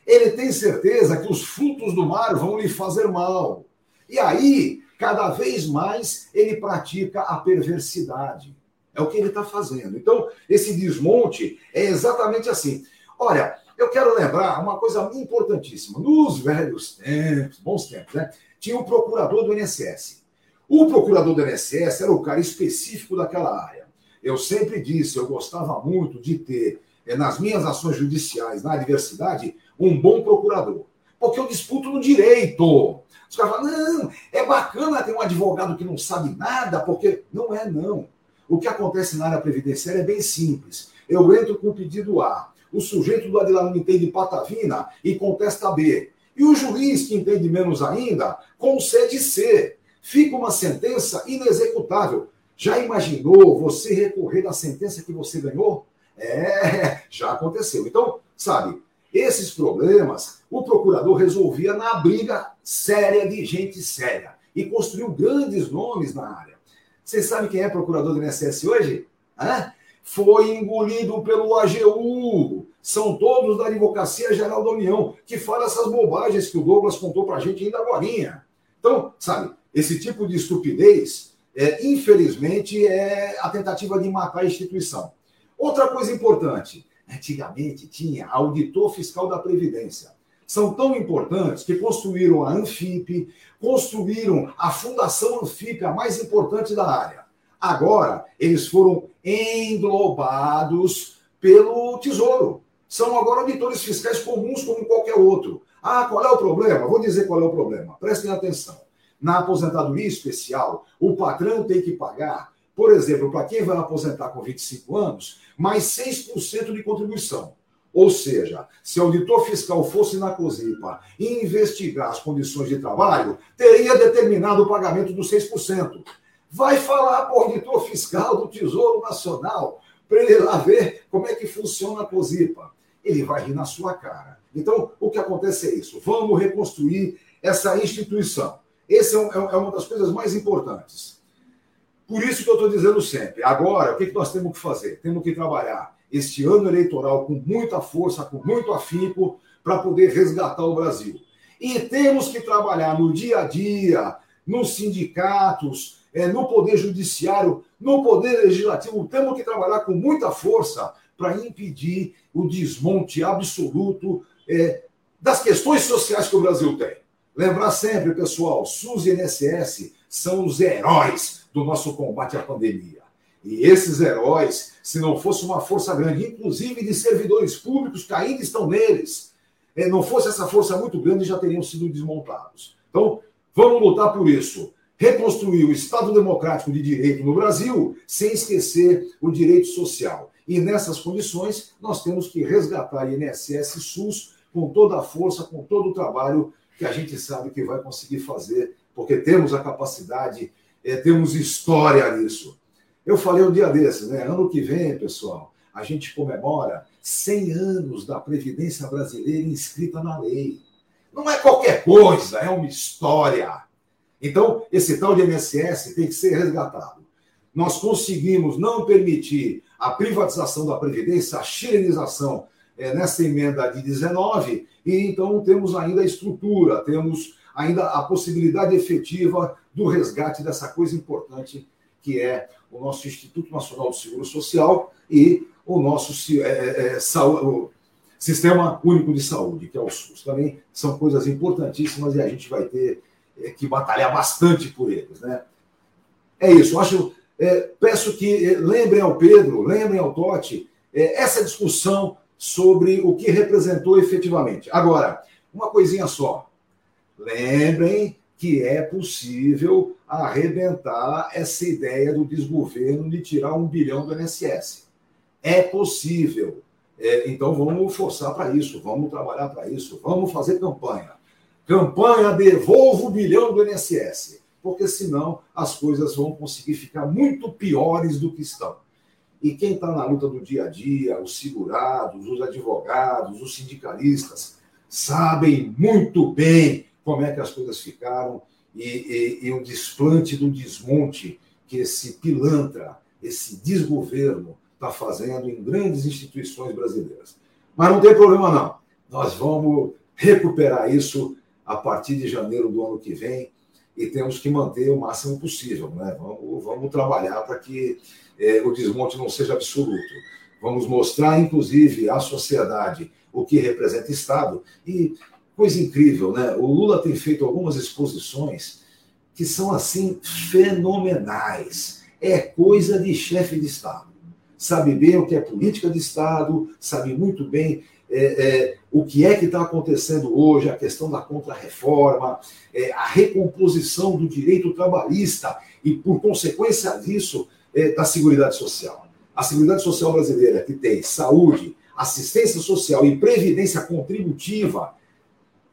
Ele tem certeza que os frutos do mar vão lhe fazer mal. E aí, cada vez mais, ele pratica a perversidade. É o que ele está fazendo. Então, esse desmonte é exatamente assim. Olha, eu quero lembrar uma coisa importantíssima. Nos velhos tempos, bons tempos, né? Tinha o um procurador do INSS. O procurador do INSS era o cara específico daquela área. Eu sempre disse, eu gostava muito de ter, eh, nas minhas ações judiciais, na adversidade, um bom procurador. Porque eu disputo no direito. Os caras falam, não, é bacana ter um advogado que não sabe nada, porque não é, não. O que acontece na área previdenciária é bem simples. Eu entro com o pedido A, o sujeito do não entende patavina e contesta B. E o juiz, que entende menos ainda, concede C. Fica uma sentença inexecutável. Já imaginou você recorrer da sentença que você ganhou? É, já aconteceu. Então, sabe, esses problemas o procurador resolvia na briga séria de gente séria e construiu grandes nomes na área. Vocês sabem quem é procurador do INSS hoje? Hã? Foi engolido pelo AGU. São todos da Advocacia Geral da União, que fala essas bobagens que o Douglas contou para a gente ainda agora. Então, sabe, esse tipo de estupidez, é, infelizmente, é a tentativa de matar a instituição. Outra coisa importante, antigamente tinha auditor fiscal da Previdência. São tão importantes que construíram a Anfip, construíram a Fundação Anfip, a mais importante da área. Agora, eles foram englobados pelo Tesouro. São agora auditores fiscais comuns como qualquer outro. Ah, qual é o problema? Vou dizer qual é o problema. Prestem atenção. Na aposentadoria especial, o patrão tem que pagar, por exemplo, para quem vai aposentar com 25 anos, mais 6% de contribuição. Ou seja, se o auditor fiscal fosse na COSIPA investigar as condições de trabalho, teria determinado o pagamento dos 6%. Vai falar para o auditor fiscal do Tesouro Nacional para ele lá ver como é que funciona a COSIPA. Ele vai rir na sua cara. Então, o que acontece é isso. Vamos reconstruir essa instituição. Essa é, é, é uma das coisas mais importantes. Por isso que eu estou dizendo sempre. Agora, o que nós temos que fazer? Temos que trabalhar este ano eleitoral com muita força, com muito afinco, para poder resgatar o Brasil. E temos que trabalhar no dia a dia, nos sindicatos, é, no Poder Judiciário, no Poder Legislativo. Temos que trabalhar com muita força para impedir o desmonte absoluto é, das questões sociais que o Brasil tem. Lembrar sempre, pessoal, SUS e INSS são os heróis do nosso combate à pandemia. E esses heróis, se não fosse uma força grande, inclusive de servidores públicos que ainda estão neles, eh, não fosse essa força muito grande, já teriam sido desmontados. Então, vamos lutar por isso. Reconstruir o Estado Democrático de Direito no Brasil, sem esquecer o direito social. E nessas condições, nós temos que resgatar INSS e SUS com toda a força, com todo o trabalho que a gente sabe que vai conseguir fazer, porque temos a capacidade, é, temos história nisso. Eu falei um dia desses, né? Ano que vem, pessoal, a gente comemora 100 anos da Previdência Brasileira inscrita na lei. Não é qualquer coisa, é uma história. Então, esse tal de INSS tem que ser resgatado. Nós conseguimos não permitir a privatização da Previdência, a chilenização é, nessa emenda de 19, e então temos ainda a estrutura, temos ainda a possibilidade efetiva do resgate dessa coisa importante que é o nosso Instituto Nacional do Seguro Social e o nosso é, é, é o Sistema Único de Saúde, que é o SUS. Também são coisas importantíssimas e a gente vai ter é, que batalhar bastante por eles. Né? É isso, acho. É, peço que é, lembrem ao Pedro, lembrem ao Totti, essa discussão sobre o que representou efetivamente. Agora, uma coisinha só. Lembrem que é possível arrebentar essa ideia do desgoverno de tirar um bilhão do INSS. É possível. É, então vamos forçar para isso, vamos trabalhar para isso, vamos fazer campanha. Campanha devolva o bilhão do INSS, porque senão as coisas vão conseguir ficar muito piores do que estão. E quem está na luta do dia a dia, os segurados, os advogados, os sindicalistas, sabem muito bem como é que as coisas ficaram e, e, e o desplante do desmonte que esse pilantra, esse desgoverno está fazendo em grandes instituições brasileiras. Mas não tem problema, não. Nós vamos recuperar isso a partir de janeiro do ano que vem e temos que manter o máximo possível. Né? Vamos, vamos trabalhar para que é, o desmonte não seja absoluto. Vamos mostrar, inclusive, à sociedade o que representa Estado. E coisa incrível, né? O Lula tem feito algumas exposições que são assim fenomenais. É coisa de chefe de Estado. Sabe bem o que é política de Estado, sabe muito bem é, é, o que é que está acontecendo hoje, a questão da contrarreforma, é, a recomposição do direito trabalhista e, por consequência disso, é, da Seguridade Social. A Seguridade Social brasileira, que tem saúde, assistência social e previdência contributiva,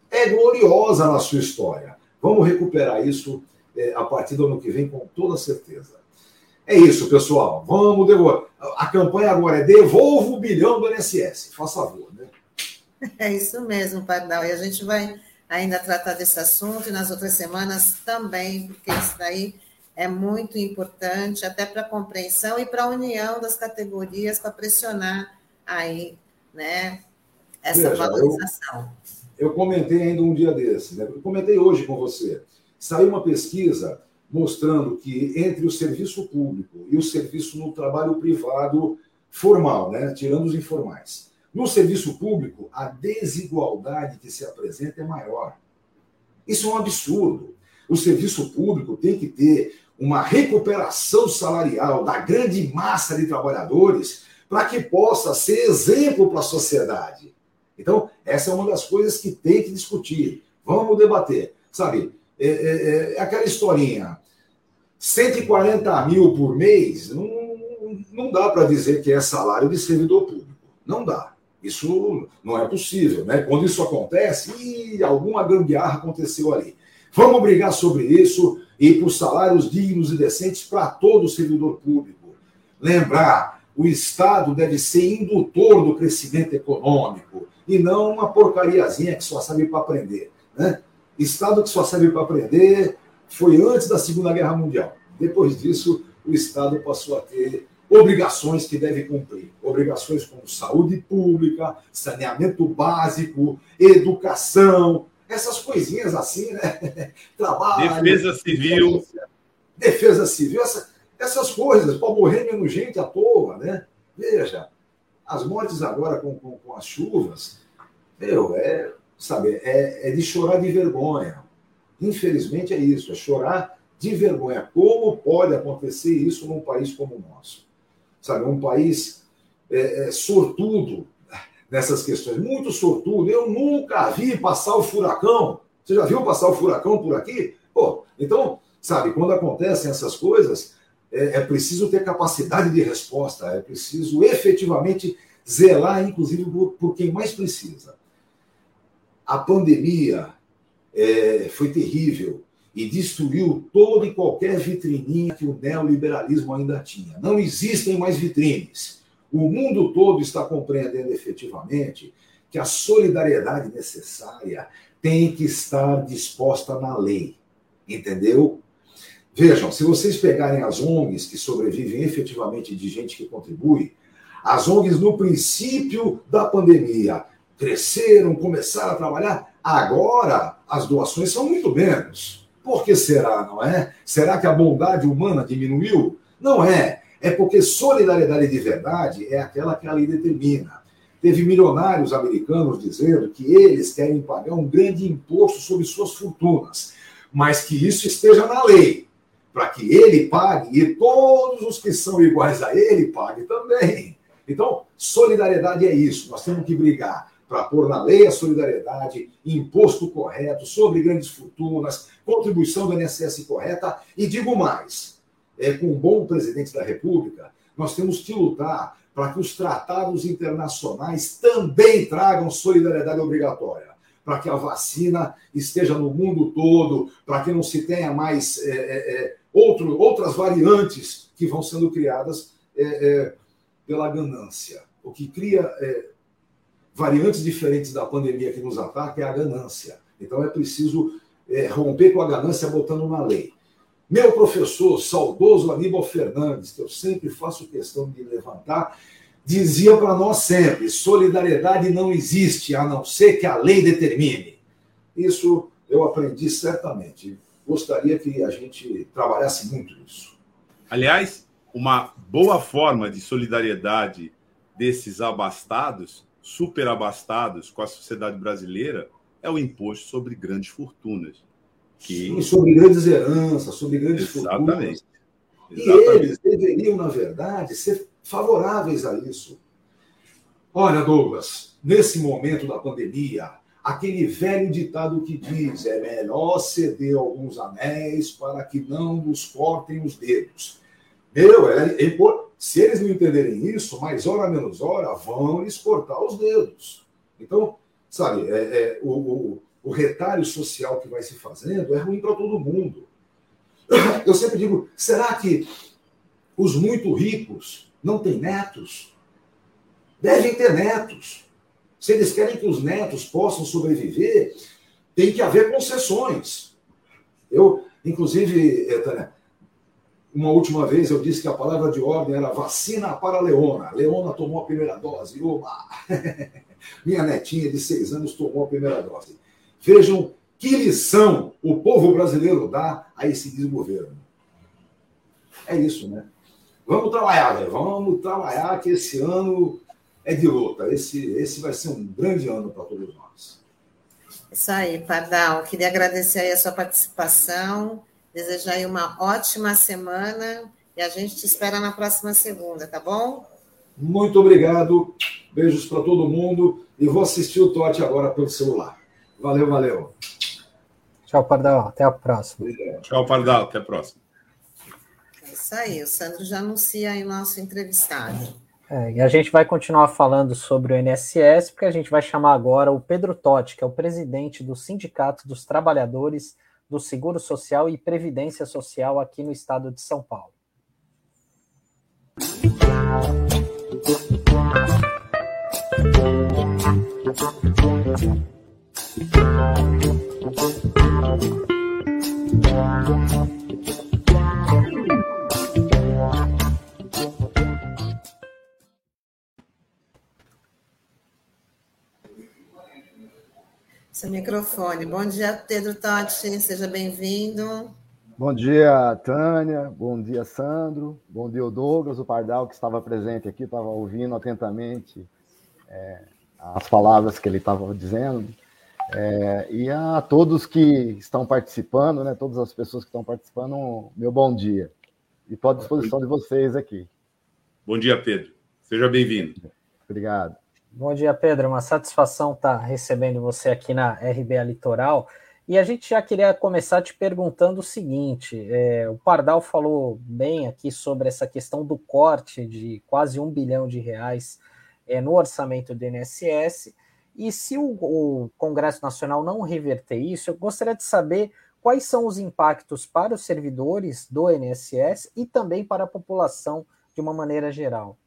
é gloriosa na sua história. Vamos recuperar isso é, a partir do ano que vem, com toda certeza. É isso, pessoal. Vamos devolver. A campanha agora é devolva o bilhão do INSS. Faça favor, né? *laughs*
É isso mesmo, Pardal. E a gente vai ainda tratar desse assunto e nas outras semanas também, porque isso daí é muito importante, até para a compreensão e para a união das categorias, para pressionar aí, né, essa Veja, valorização.
Eu, eu, comentei ainda um dia desses, né? eu comentei hoje com você. Saiu uma pesquisa mostrando que entre o serviço público e o serviço no trabalho privado formal, né, tirando os informais, no serviço público, a desigualdade que se apresenta é maior. Isso é um absurdo. O serviço público tem que ter uma recuperação salarial da grande massa de trabalhadores para que possa ser exemplo para a sociedade. Então, essa é uma das coisas que tem que discutir. Vamos debater. Sabe, é, é, é aquela historinha. 140 mil por mês, não, não dá para dizer que é salário de servidor público. Não dá. Isso não é possível, né? Quando isso acontece, e alguma gambiarra aconteceu ali. Vamos brigar sobre isso e por salários dignos e decentes para todo servidor público. Lembrar, o Estado deve ser indutor do crescimento econômico e não uma porcariazinha que só serve para aprender. Né? Estado que só serve para aprender foi antes da Segunda Guerra Mundial. Depois disso, o Estado passou a ter obrigações que deve cumprir. Obrigações como saúde pública, saneamento básico, educação, essas coisinhas assim, né? *laughs*
Trabalho. Defesa civil.
Defesa civil, essa, essas coisas, para morrer menos gente à toa, né? Veja, as mortes agora com, com, com as chuvas, meu, é, sabe, é, é de chorar de vergonha. Infelizmente é isso, é chorar de vergonha. Como pode acontecer isso num país como o nosso? sabe? Um país é, é, sortudo nessas questões, muito sortudo. Eu nunca vi passar o furacão. Você já viu passar o furacão por aqui? Pô, então, sabe, quando acontecem essas coisas, é, é preciso ter capacidade de resposta, é preciso efetivamente zelar, inclusive, por, por quem mais precisa. A pandemia é, foi terrível e destruiu toda e qualquer vitrininha que o neoliberalismo ainda tinha. Não existem mais vitrines. O mundo todo está compreendendo efetivamente que a solidariedade necessária tem que estar disposta na lei. Entendeu? Vejam, se vocês pegarem as ONGs que sobrevivem efetivamente de gente que contribui, as ONGs no princípio da pandemia cresceram, começaram a trabalhar, agora as doações são muito menos. Por que será, não é? Será que a bondade humana diminuiu? Não é. É porque solidariedade de verdade é aquela que a lei determina. Teve milionários americanos dizendo que eles querem pagar um grande imposto sobre suas fortunas, mas que isso esteja na lei, para que ele pague e todos os que são iguais a ele paguem também. Então, solidariedade é isso. Nós temos que brigar para pôr na lei a solidariedade, imposto correto sobre grandes fortunas, contribuição do INSS correta. E digo mais: é, com um bom presidente da República, nós temos que lutar para que os tratados internacionais também tragam solidariedade obrigatória, para que a vacina esteja no mundo todo, para que não se tenha mais é, é, é outro, outras variantes que vão sendo criadas é, é, pela ganância. O que cria variantes diferentes da pandemia que nos ataca é a ganância. Então é preciso é, romper com a ganância botando na lei. Meu professor, saudoso Aníbal Fernandes, que eu sempre faço questão de levantar, dizia para nós sempre: solidariedade não existe a não ser que a lei determine. Isso eu aprendi certamente. Gostaria que a gente trabalhasse muito nisso.
Aliás, uma boa forma de solidariedade desses abastados superabastados com a sociedade brasileira é o imposto sobre grandes fortunas.
Que... Sim, sobre grandes heranças, sobre grandes
Exatamente.
fortunas. Exatamente. E eles deveriam, na verdade, ser favoráveis a isso. Olha, Douglas, nesse momento da pandemia, aquele velho ditado que diz: é melhor ceder alguns anéis para que não nos cortem os dedos. Meu, é, é, se eles não entenderem isso, mais hora menos hora, vão lhes cortar os dedos. Então, sabe, é, é o, o, o retalho social que vai se fazendo é ruim para todo mundo. Eu sempre digo, será que os muito ricos não têm netos? Devem ter netos. Se eles querem que os netos possam sobreviver, tem que haver concessões. Eu, inclusive, eh, uma última vez eu disse que a palavra de ordem era vacina para a Leona. Leona tomou a primeira dose. Oba! *laughs* Minha netinha de seis anos tomou a primeira dose. Vejam que lição o povo brasileiro dá a esse desgoverno. É isso, né? Vamos trabalhar. Vamos trabalhar que esse ano é de luta. Esse, esse vai ser um grande ano para todos nós.
Isso aí, Pardal. Queria agradecer aí a sua participação, desejar aí uma ótima semana e a gente te espera na próxima segunda, tá bom?
Muito obrigado. Beijos para todo mundo e vou assistir o Tote agora pelo celular. Valeu, valeu.
Tchau, Pardal. Até a próxima.
Obrigado. Tchau, Pardal. Até a próxima.
É isso aí. O Sandro já anuncia aí o nosso entrevistado.
É, e a gente vai continuar falando sobre o INSS, porque a gente vai chamar agora o Pedro Totti, que é o presidente do Sindicato dos Trabalhadores do Seguro Social e Previdência Social aqui no estado de São Paulo.
Seu microfone. Bom dia, Pedro Totti, seja bem-vindo.
Bom dia, Tânia. Bom dia, Sandro. Bom dia, o Douglas, o Pardal, que estava presente aqui, estava ouvindo atentamente é, as palavras que ele estava dizendo. É, e a todos que estão participando, né, todas as pessoas que estão participando, meu bom dia. E estou à disposição de vocês aqui.
Bom dia, Pedro. Seja bem-vindo.
Obrigado.
Bom dia, Pedro. Uma satisfação estar recebendo você aqui na RBA Litoral. E a gente já queria começar te perguntando o seguinte: é, o Pardal falou bem aqui sobre essa questão do corte de quase um bilhão de reais é, no orçamento do INSS. E se o, o Congresso Nacional não reverter isso, eu gostaria de saber quais são os impactos para os servidores do INSS e também para a população de uma maneira geral.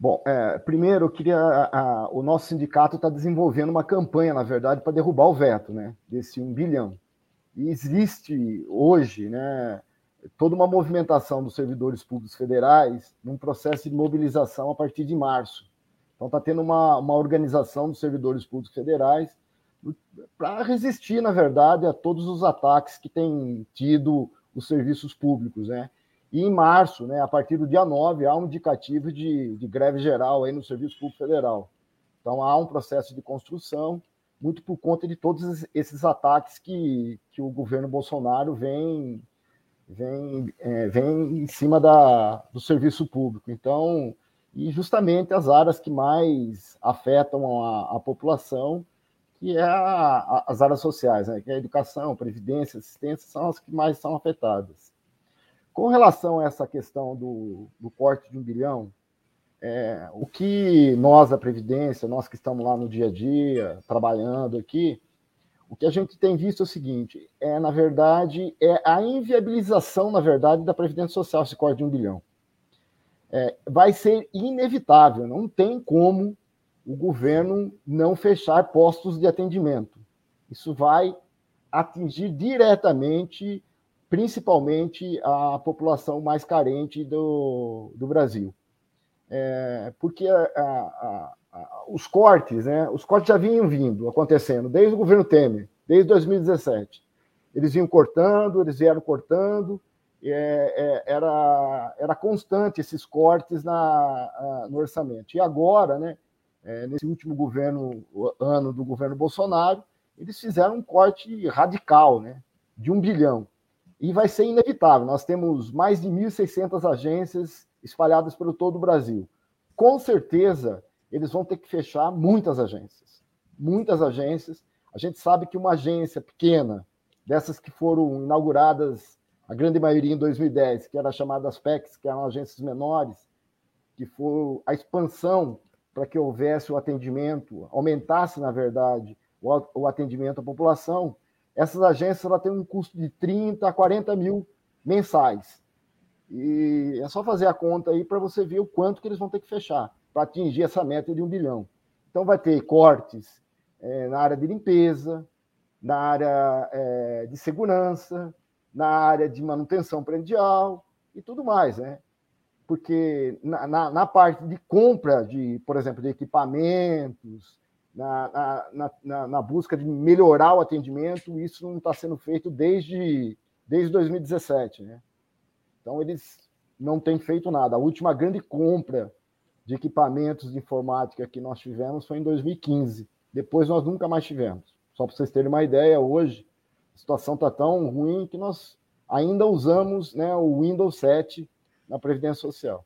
Bom, é, primeiro eu queria. A, a, o nosso sindicato está desenvolvendo uma campanha, na verdade, para derrubar o veto, né? Desse um bilhão. E existe hoje, né, toda uma movimentação dos servidores públicos federais num processo de mobilização a partir de março. Então está tendo uma, uma organização dos servidores públicos federais para resistir, na verdade, a todos os ataques que têm tido os serviços públicos, né? E em março, né, a partir do dia 9, há um indicativo de, de greve geral aí no Serviço Público Federal. Então, há um processo de construção, muito por conta de todos esses ataques que, que o governo Bolsonaro vem, vem, é, vem em cima da, do serviço público. Então, e justamente as áreas que mais afetam a, a população, que é a, a, as áreas sociais, né, que é a educação, previdência, assistência, são as que mais são afetadas. Com relação a essa questão do, do corte de um bilhão, é, o que nós, da Previdência, nós que estamos lá no dia a dia, trabalhando aqui, o que a gente tem visto é o seguinte: é, na verdade, é a inviabilização, na verdade, da Previdência Social, esse corte de um bilhão. É, vai ser inevitável, não tem como o governo não fechar postos de atendimento. Isso vai atingir diretamente principalmente a população mais carente do, do Brasil. É, porque a, a, a, os cortes, né, os cortes já vinham vindo, acontecendo, desde o governo Temer, desde 2017. Eles vinham cortando, eles vieram cortando, é, é, era, era constante esses cortes na, no orçamento. E agora, né, é, nesse último governo, ano do governo Bolsonaro, eles fizeram um corte radical, né, de um bilhão e vai ser inevitável. Nós temos mais de 1.600 agências espalhadas pelo todo o Brasil. Com certeza, eles vão ter que fechar muitas agências. Muitas agências. A gente sabe que uma agência pequena, dessas que foram inauguradas, a grande maioria em 2010, que era chamadas PECs, que eram agências menores, que foi a expansão para que houvesse o atendimento, aumentasse, na verdade, o atendimento à população, essas agências ela têm um custo de 30 a 40 mil mensais. E é só fazer a conta aí para você ver o quanto que eles vão ter que fechar para atingir essa meta de um bilhão. Então vai ter cortes é, na área de limpeza, na área é, de segurança, na área de manutenção predial e tudo mais, né? Porque na, na, na parte de compra de, por exemplo, de equipamentos, na, na, na, na busca de melhorar o atendimento, isso não está sendo feito desde, desde 2017, né? Então eles não têm feito nada. A última grande compra de equipamentos de informática que nós tivemos foi em 2015. Depois nós nunca mais tivemos. Só para vocês terem uma ideia, hoje a situação está tão ruim que nós ainda usamos né, o Windows 7 na Previdência Social.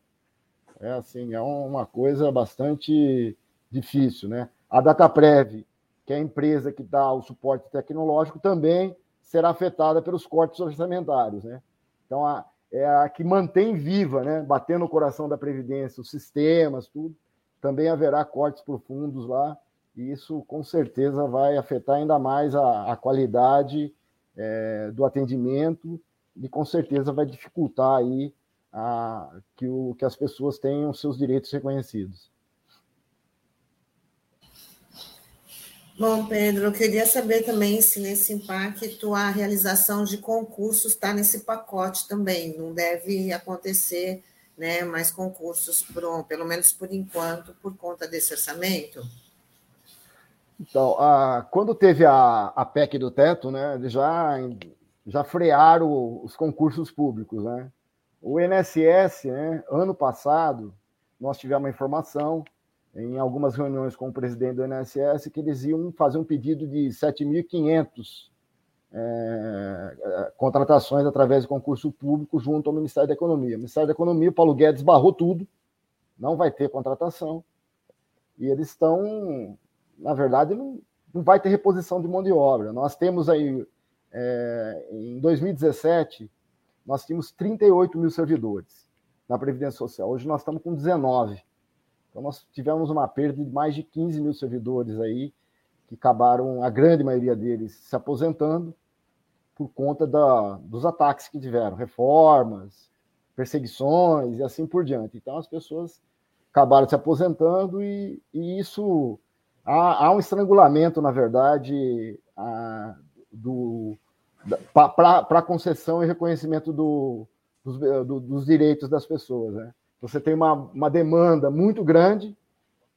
É assim, é uma coisa bastante difícil, né? A DataPrev, que é a empresa que dá o suporte tecnológico, também será afetada pelos cortes orçamentários, né? Então, a, é a que mantém viva, né? Batendo o coração da Previdência, os sistemas, tudo. Também haverá cortes profundos lá e isso com certeza vai afetar ainda mais a, a qualidade é, do atendimento e com certeza vai dificultar aí a, que, o, que as pessoas tenham seus direitos reconhecidos.
Bom, Pedro, eu queria saber também se nesse impacto a realização de concursos está nesse pacote também. Não deve acontecer né, mais concursos, por, pelo menos por enquanto, por conta desse orçamento?
Então, a, quando teve a, a PEC do teto, né, já, já frearam os concursos públicos. Né? O INSS, né, ano passado, nós tivemos uma informação em algumas reuniões com o presidente do INSS que eles iam fazer um pedido de 7.500 é, é, contratações através de concurso público junto ao Ministério da Economia. O Ministério da Economia, o Paulo Guedes barrou tudo, não vai ter contratação, e eles estão na verdade, não, não vai ter reposição de mão de obra. Nós temos aí, é, em 2017, nós tínhamos 38 mil servidores na Previdência Social. Hoje nós estamos com 19. Então nós tivemos uma perda de mais de 15 mil servidores aí, que acabaram, a grande maioria deles, se aposentando por conta da, dos ataques que tiveram, reformas, perseguições e assim por diante. Então as pessoas acabaram se aposentando e, e isso há, há um estrangulamento, na verdade, a, do para concessão e reconhecimento do, dos, do, dos, direitos das pessoas. Né? Você tem uma, uma demanda muito grande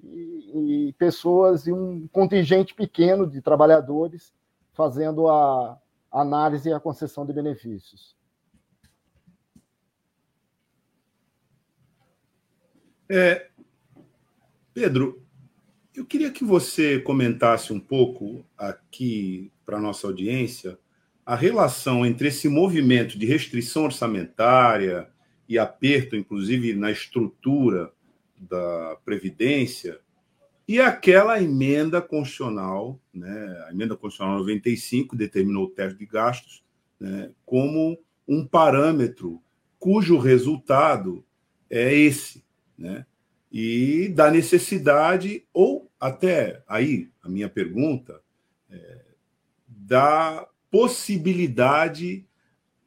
e, e, pessoas e um contingente pequeno de trabalhadores fazendo a análise e a concessão de benefícios.
É, Pedro, eu queria que você comentasse um pouco aqui para a nossa audiência a relação entre esse movimento de restrição orçamentária e aperto, inclusive na estrutura da Previdência, e aquela emenda constitucional, né, a emenda constitucional 95 determinou o teto de gastos né, como um parâmetro cujo resultado é esse, né, e da necessidade ou até aí a minha pergunta é, da possibilidade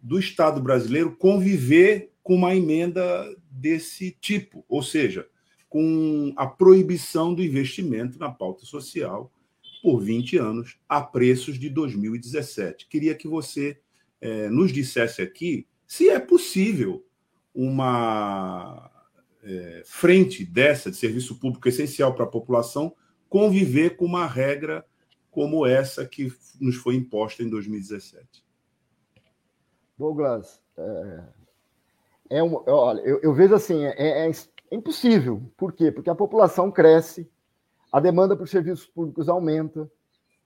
do Estado brasileiro conviver com uma emenda desse tipo, ou seja, com a proibição do investimento na pauta social por 20 anos, a preços de 2017. Queria que você é, nos dissesse aqui se é possível uma é, frente dessa de serviço público essencial para a população conviver com uma regra como essa que nos foi imposta em 2017.
Douglas, é, é um, olha, eu, eu, vejo assim, é, é, impossível. Por quê? Porque a população cresce, a demanda por serviços públicos aumenta,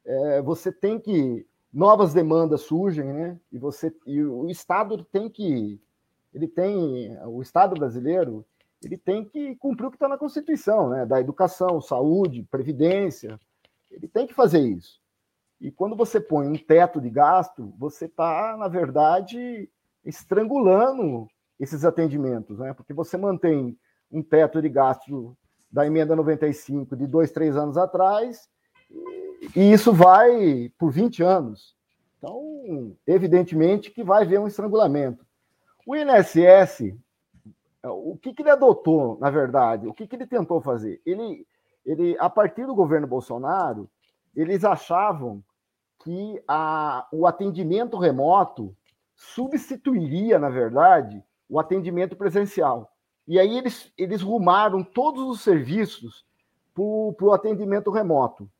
é, você tem que novas demandas surgem, né? E você e o Estado tem que ele tem o Estado brasileiro ele tem que cumprir o que está na Constituição, né? da educação, saúde, previdência. Ele tem que fazer isso. E quando você põe um teto de gasto, você está, na verdade, estrangulando esses atendimentos, né? porque você mantém um teto de gasto da emenda 95 de dois, três anos atrás, e isso vai por 20 anos. Então, evidentemente que vai haver um estrangulamento. O INSS, o que, que ele adotou, na verdade? O que, que ele tentou fazer? Ele, ele, a partir do governo Bolsonaro, eles achavam que a, o atendimento remoto substituiria, na verdade, o atendimento presencial. E aí eles, eles rumaram todos os serviços para o atendimento remoto.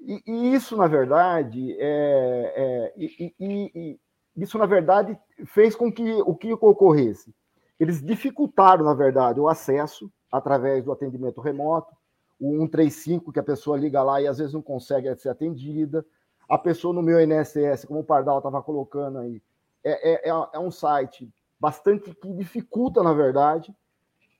E, e, isso, na verdade, é, é e, e, isso, na verdade, fez com que o que ocorresse? Eles dificultaram, na verdade, o acesso através do atendimento remoto, o 135, que a pessoa liga lá e às vezes não consegue ser atendida. A pessoa no meu INSS, como o Pardal estava colocando aí, é, é, é, é um site bastante que dificulta, na verdade.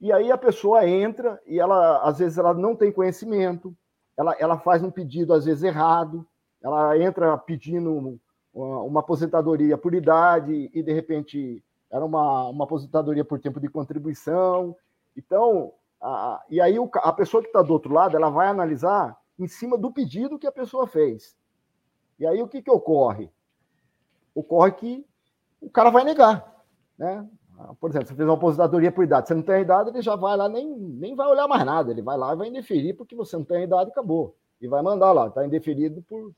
E aí a pessoa entra e ela, às vezes, ela não tem conhecimento, ela, ela faz um pedido, às vezes, errado, ela entra pedindo uma, uma aposentadoria por idade e, de repente, era uma, uma aposentadoria por tempo de contribuição. Então, a, e aí o, a pessoa que está do outro lado, ela vai analisar em cima do pedido que a pessoa fez. E aí o que, que ocorre? Ocorre que o cara vai negar. Né? Por exemplo, você fez uma aposentadoria por idade, você não tem a idade, ele já vai lá, nem, nem vai olhar mais nada, ele vai lá e vai indeferir porque você não tem a idade acabou. E vai mandar lá, está indeferido por,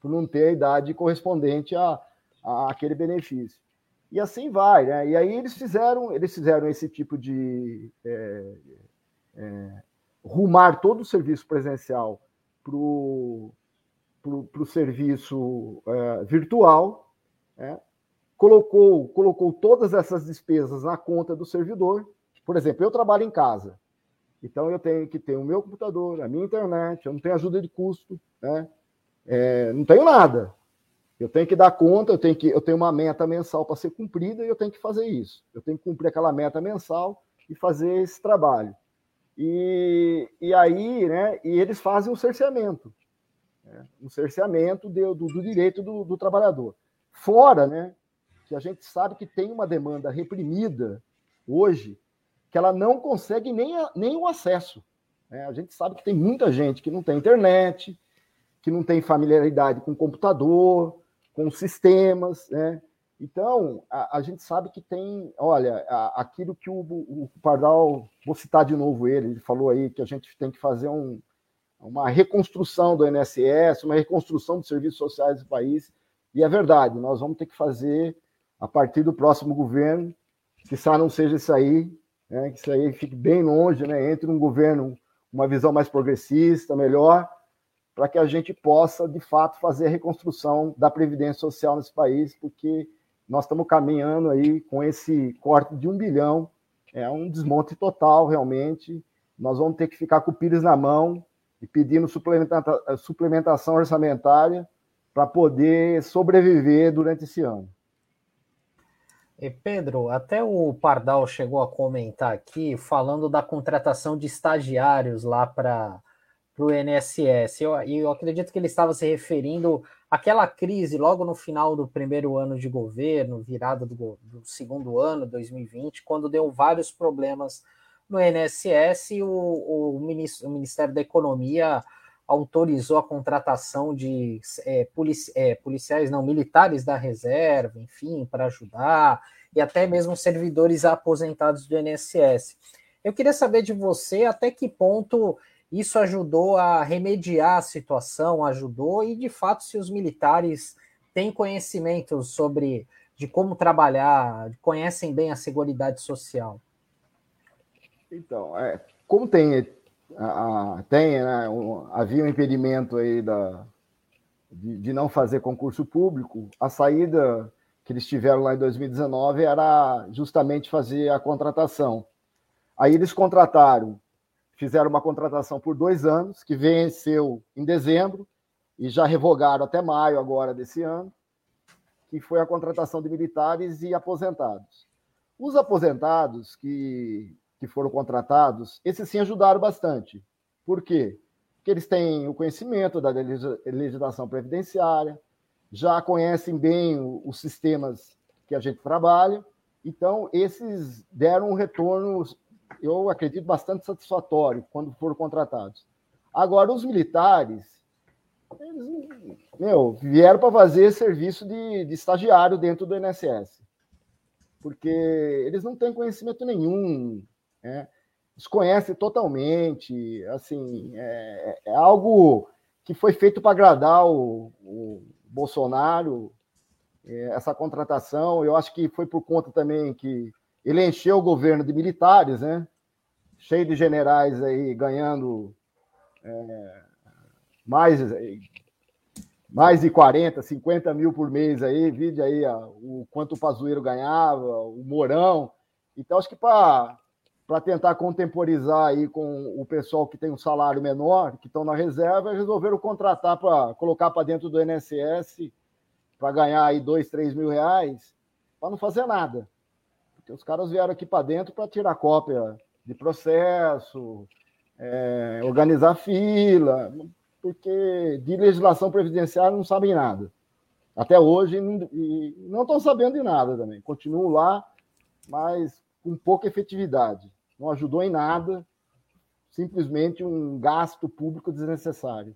por não ter a idade correspondente a, a aquele benefício. E assim vai, né? E aí eles fizeram, eles fizeram esse tipo de é, é, rumar todo o serviço presencial para o serviço é, virtual, né? Colocou, colocou todas essas despesas na conta do servidor. Por exemplo, eu trabalho em casa, então eu tenho que ter o meu computador, a minha internet, eu não tenho ajuda de custo, né? É, não tenho nada. Eu tenho que dar conta, eu tenho, que, eu tenho uma meta mensal para ser cumprida e eu tenho que fazer isso. Eu tenho que cumprir aquela meta mensal e fazer esse trabalho. E, e aí, né, e eles fazem um cerceamento, né, um cerceamento do, do, do direito do, do, trabalhador. Fora, né, que a gente sabe que tem uma demanda reprimida hoje, que ela não consegue nem, a, nem o acesso. Né? A gente sabe que tem muita gente que não tem internet, que não tem familiaridade com computador, com sistemas, né? Então, a, a, gente sabe que tem, olha, a, aquilo que o, o, Pardal, vou citar de novo ele, ele falou aí que a gente tem que fazer um, uma reconstrução do INSS, uma reconstrução dos serviços sociais do país, e é verdade, nós vamos ter que fazer a partir do próximo governo, que só não seja isso aí, né, que isso aí fique bem longe, né, entre um governo, uma visão mais progressista, melhor, para que a gente possa, de fato, fazer a reconstrução da Previdência Social nesse país, porque nós estamos caminhando aí com esse corte de um bilhão, é um desmonte total, realmente. Nós vamos ter que ficar com o pires na mão e pedindo suplementação orçamentária para poder sobreviver durante esse ano.
E Pedro, até o Pardal chegou a comentar aqui, falando da contratação de estagiários lá para o INSS. E eu, eu acredito que ele estava se referindo àquela crise logo no final do primeiro ano de governo, virada do, do segundo ano, 2020, quando deu vários problemas no INSS e o, o, o Ministério da Economia autorizou a contratação de é, polici é, policiais, não, militares da reserva, enfim, para ajudar, e até mesmo servidores aposentados do INSS. Eu queria saber de você até que ponto isso ajudou a remediar a situação, ajudou, e de fato, se os militares têm conhecimento sobre de como trabalhar, conhecem bem a Seguridade Social.
Então, é, como tem a, tem, né, um, havia um impedimento aí da, de, de, não fazer concurso público, a saída que eles tiveram lá em 2019 era justamente fazer a contratação. Aí eles contrataram, fizeram uma contratação por dois anos, que venceu em dezembro, e já revogaram até maio agora desse ano, que foi a contratação de militares e aposentados. Os aposentados que que foram contratados, esses sim ajudaram bastante. Por quê? Porque eles têm o conhecimento da legislação previdenciária, já conhecem bem os sistemas que a gente trabalha, então esses deram um retorno, eu acredito, bastante satisfatório quando foram contratados. Agora, os militares, eles meu, vieram para fazer serviço de, de estagiário dentro do INSS. porque eles não têm conhecimento nenhum, né? desconhecem totalmente, assim, é, é algo que foi feito para agradar o, o Bolsonaro, é, essa contratação, eu acho que foi por conta também que ele encheu o governo de militares, né? Cheio de generais aí ganhando é, mais, mais de 40, 50 mil por mês aí, vide aí o quanto o Pazueiro ganhava, o Mourão. Então, acho que para tentar contemporizar aí com o pessoal que tem um salário menor, que estão na reserva, resolveram contratar para colocar para dentro do INSS para ganhar aí dois, três mil reais, para não fazer nada. Porque os caras vieram aqui para dentro para tirar cópia de processo, é, organizar fila, porque de legislação previdenciária não sabem nada. Até hoje não estão sabendo de nada também. Continuam lá, mas com pouca efetividade. Não ajudou em nada, simplesmente um gasto público desnecessário.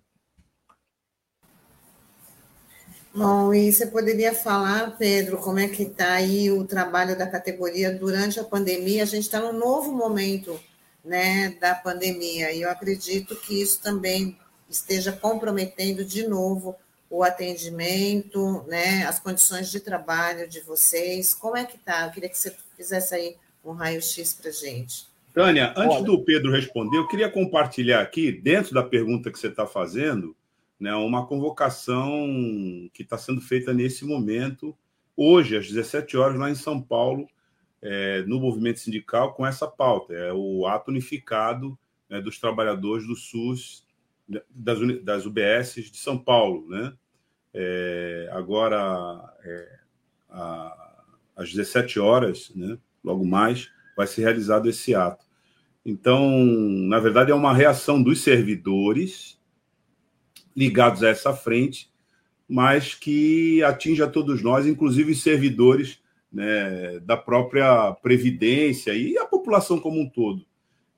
Bom, e você poderia falar, Pedro, como é que está aí o trabalho da categoria durante a pandemia? A gente está num novo momento né, da pandemia, e eu acredito que isso também esteja comprometendo de novo o atendimento, né, as condições de trabalho de vocês. Como é que está? Eu queria que você fizesse aí um raio-x para gente.
Tânia, antes Olha. do Pedro responder, eu queria compartilhar aqui, dentro da pergunta que você está fazendo, né, uma convocação que está sendo feita nesse momento, hoje, às 17 horas, lá em São Paulo, é, no movimento sindical, com essa pauta. É o ato unificado né, dos trabalhadores do SUS, das, das UBS de São Paulo. Né? É, agora, é, a, às 17 horas, né, logo mais, vai ser realizado esse ato. Então, na verdade, é uma reação dos servidores ligados a essa frente, mas que atinge a todos nós, inclusive os servidores né, da própria Previdência e a população como um todo.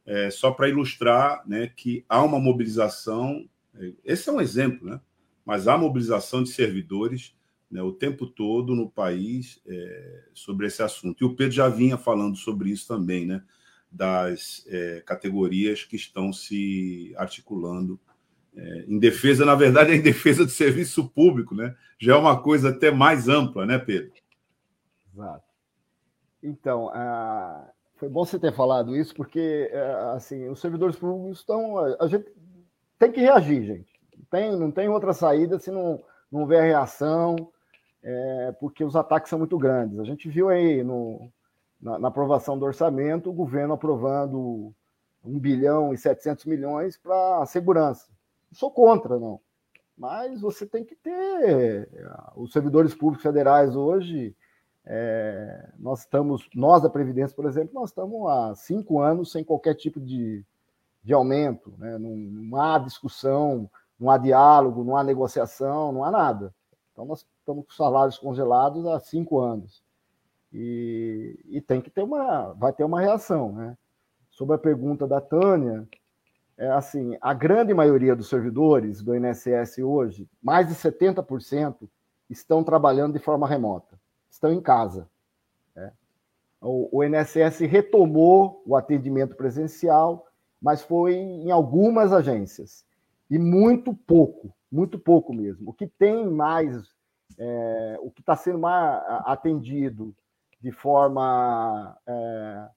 É, só para ilustrar né, que há uma mobilização, é, esse é um exemplo, né, mas há mobilização de servidores né, o tempo todo no país é, sobre esse assunto. E o Pedro já vinha falando sobre isso também, né, das é, categorias que estão se articulando é, em defesa, na verdade, é em defesa do serviço público, né? Já é uma coisa até mais ampla, né, Pedro?
Exato. Então, foi bom você ter falado isso, porque é, assim, os servidores públicos estão. A gente tem que reagir, gente. Tem, não tem outra saída se não, não houver reação, é, porque os ataques são muito grandes. A gente viu aí no, na, na aprovação do orçamento, o governo aprovando 1 bilhão e 700 milhões para segurança sou contra, não. Mas você tem que ter. Os servidores públicos federais hoje, é, nós estamos, nós da Previdência, por exemplo, nós estamos há cinco anos sem qualquer tipo de, de aumento, né? não, não há discussão, não há diálogo, não há negociação, não há nada. Então, nós estamos com salários congelados há cinco anos. E, e tem que ter uma, vai ter uma reação, né? Sobre a pergunta da Tânia, é assim, a grande maioria dos servidores do INSS hoje, mais de 70%, estão trabalhando de forma remota, estão em casa. Né? O, o INSS retomou o atendimento presencial, mas foi em algumas agências, e muito pouco, muito pouco mesmo. O que tem mais, é, o que está sendo mais atendido de forma é,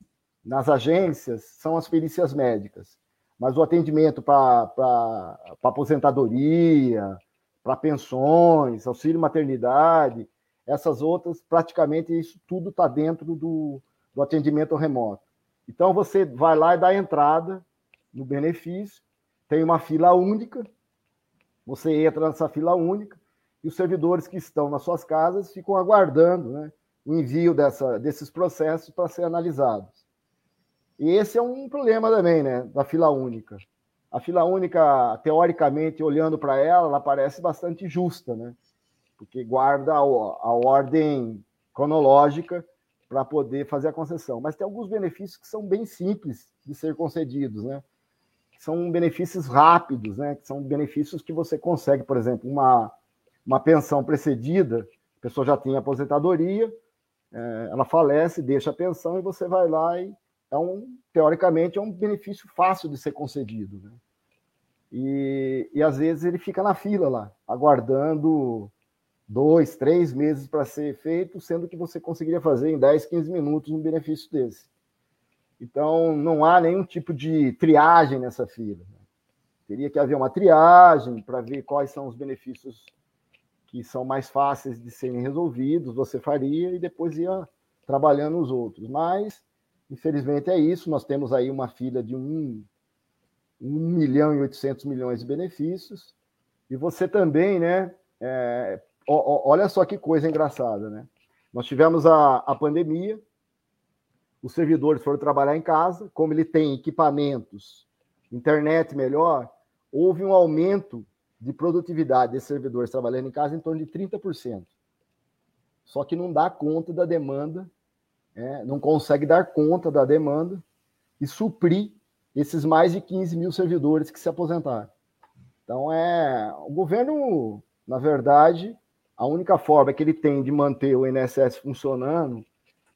nas agências são as perícias médicas mas o atendimento para aposentadoria, para pensões, auxílio maternidade, essas outras, praticamente isso tudo está dentro do, do atendimento remoto. Então você vai lá e dá entrada no benefício, tem uma fila única, você entra nessa fila única e os servidores que estão nas suas casas ficam aguardando né, envio dessa, desses processos para ser analisados. E esse é um problema também, né, da fila única. A fila única, teoricamente, olhando para ela, ela parece bastante justa, né? Porque guarda a, a ordem cronológica para poder fazer a concessão. Mas tem alguns benefícios que são bem simples de ser concedidos, né? São benefícios rápidos, né? Que são benefícios que você consegue, por exemplo, uma, uma pensão precedida, a pessoa já tem aposentadoria, é, ela falece, deixa a pensão e você vai lá e é um, teoricamente, é um benefício fácil de ser concedido. Né? E, e às vezes ele fica na fila lá, aguardando dois, três meses para ser feito, sendo que você conseguiria fazer em 10, 15 minutos um benefício desse. Então, não há nenhum tipo de triagem nessa fila. Né? Teria que haver uma triagem para ver quais são os benefícios que são mais fáceis de serem resolvidos, você faria e depois ia trabalhando os outros. Mas, infelizmente, é isso. Nós temos aí uma fila de 1, 1 milhão e 800 milhões de benefícios. E você também, né? É, olha só que coisa engraçada, né? Nós tivemos a, a pandemia, os servidores foram trabalhar em casa, como ele tem equipamentos, internet melhor, houve um aumento de produtividade desses servidores trabalhando em casa em torno de 30%. Só que não dá conta da demanda, é, não consegue dar conta da demanda e suprir esses mais de 15 mil servidores que se aposentaram. Então, é o governo, na verdade, a única forma que ele tem de manter o INSS funcionando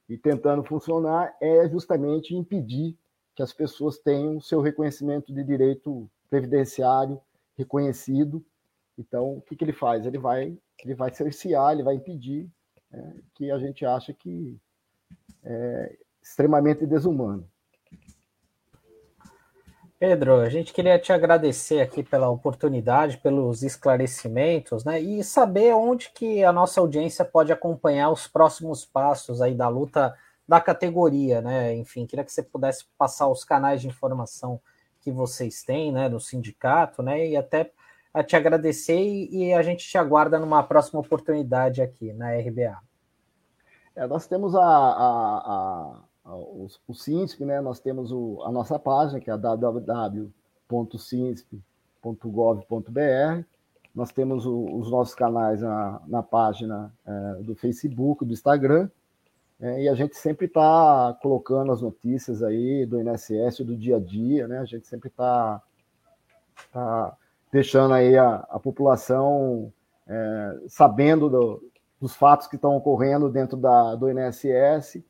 e tentando funcionar é justamente impedir que as pessoas tenham seu reconhecimento de direito previdenciário reconhecido. Então, o que, que ele faz? Ele vai, ele vai cercear, ele vai impedir é, que a gente acha que é extremamente desumano.
Pedro, a gente queria te agradecer aqui pela oportunidade, pelos esclarecimentos, né? E saber onde que a nossa audiência pode acompanhar os próximos passos aí da luta da categoria, né? Enfim, queria que você pudesse passar os canais de informação que vocês têm, né, no sindicato, né, e até a te agradecer e, a gente te aguarda numa próxima oportunidade aqui na RBA.
É, nós temos a, a, a, a o, CINSP, né, nós temos o, a nossa página, que é www.cinsp.gov.br, nós temos o, os nossos canais na, na página é, do Facebook, do Instagram, é, e a gente sempre está colocando as notícias aí do INSS, do dia a dia, né? A gente sempre está tá deixando aí a, a população é, sabendo do, dos fatos que estão ocorrendo dentro da, do INSS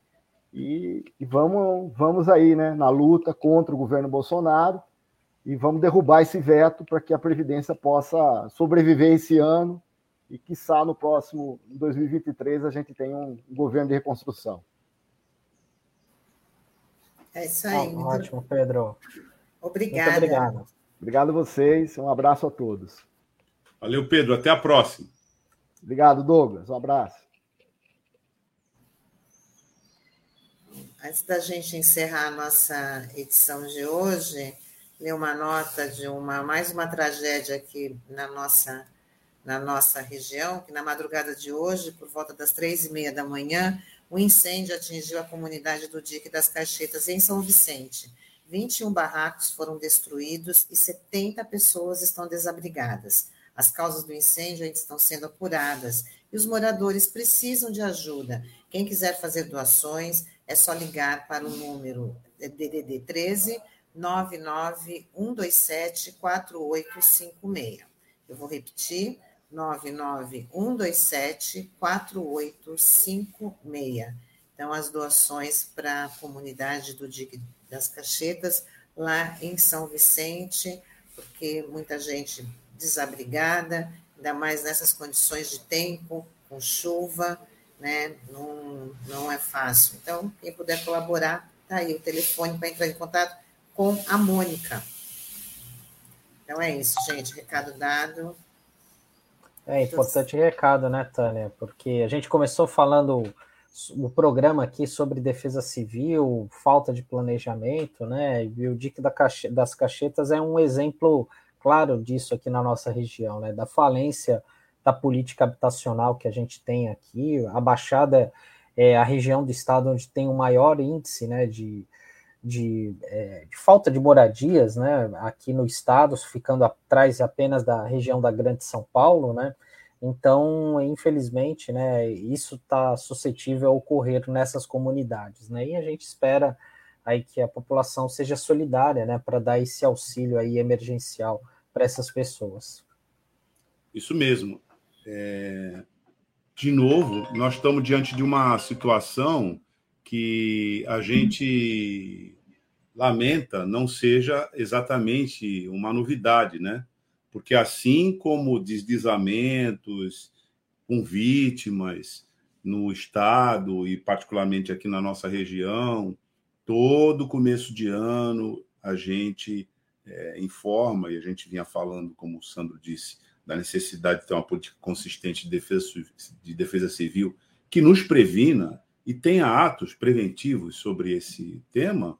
e, e, vamos, vamos aí, né, na luta contra o governo Bolsonaro e vamos derrubar esse veto para que a Previdência possa sobreviver esse ano e, quiçá, no próximo 2023 a gente tenha um governo de reconstrução.
É isso aí.
Ah, ótimo, Pedro.
Obrigada. Muito obrigado.
Obrigado a vocês. Um abraço a todos.
Valeu, Pedro. Até a próxima.
Obrigado, Douglas. Um abraço.
Antes da gente encerrar a nossa edição de hoje, ler uma nota de uma mais uma tragédia aqui na nossa na nossa região, que na madrugada de hoje, por volta das três e meia da manhã, o incêndio atingiu a comunidade do Dique das Caixetas, em São Vicente. 21 barracos foram destruídos e 70 pessoas estão desabrigadas. As causas do incêndio ainda estão sendo apuradas e os moradores precisam de ajuda. Quem quiser fazer doações, é só ligar para o número DDD 13 99127 4856. Eu vou repetir: 991274856. Então, as doações para a comunidade do Dique das Cachetas, lá em São Vicente, porque muita gente desabrigada, ainda mais nessas condições de tempo, com chuva, né? Não, não é fácil. Então, quem puder colaborar, tá aí o telefone para entrar em contato com a Mônica. Então é isso, gente. Recado dado.
É importante recado, né, Tânia? Porque a gente começou falando o programa aqui sobre defesa civil, falta de planejamento, né? E o DIC das cachetas é um exemplo claro disso aqui na nossa região, né? Da falência da política habitacional que a gente tem aqui. A Baixada é a região do estado onde tem o maior índice, né, de, de, é, de, falta de moradias, né, aqui no estado, ficando atrás apenas da região da Grande São Paulo, né, então, infelizmente, né, isso está suscetível a ocorrer nessas comunidades, né, e a gente espera aí que a população seja solidária, né, para dar esse auxílio aí emergencial para essas pessoas.
Isso mesmo. É... de novo, nós estamos diante de uma situação que a gente lamenta não seja exatamente uma novidade, né? Porque assim como deslizamentos com vítimas no estado e particularmente aqui na nossa região, todo começo de ano a gente é, informa e a gente vinha falando, como o Sandro disse, da necessidade de ter uma política consistente de defesa, de defesa civil que nos previna e tenha atos preventivos sobre esse tema,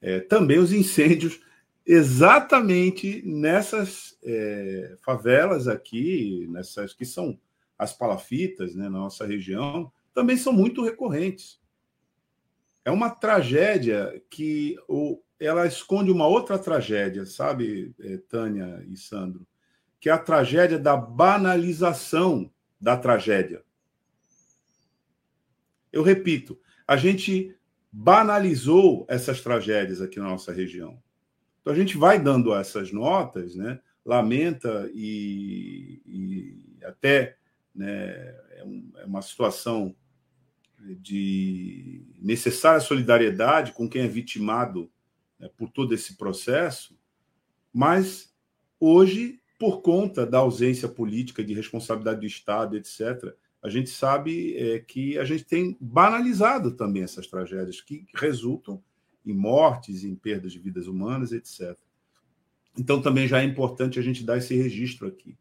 é, também os incêndios exatamente nessas é, favelas aqui, nessas que são as palafitas né, na nossa região, também são muito recorrentes. É uma tragédia que o, ela esconde uma outra tragédia, sabe, é, Tânia e Sandro? que é a tragédia da banalização da tragédia. Eu repito, a gente banalizou essas tragédias aqui na nossa região. Então a gente vai dando essas notas, né? lamenta e, e até né, é, um, é uma situação de necessária solidariedade com quem é vitimado né, por todo esse processo, mas hoje por conta da ausência política de responsabilidade do Estado, etc., a gente sabe é, que a gente tem banalizado também essas tragédias que resultam em mortes, em perdas de vidas humanas, etc. Então também já é importante a gente dar esse registro aqui.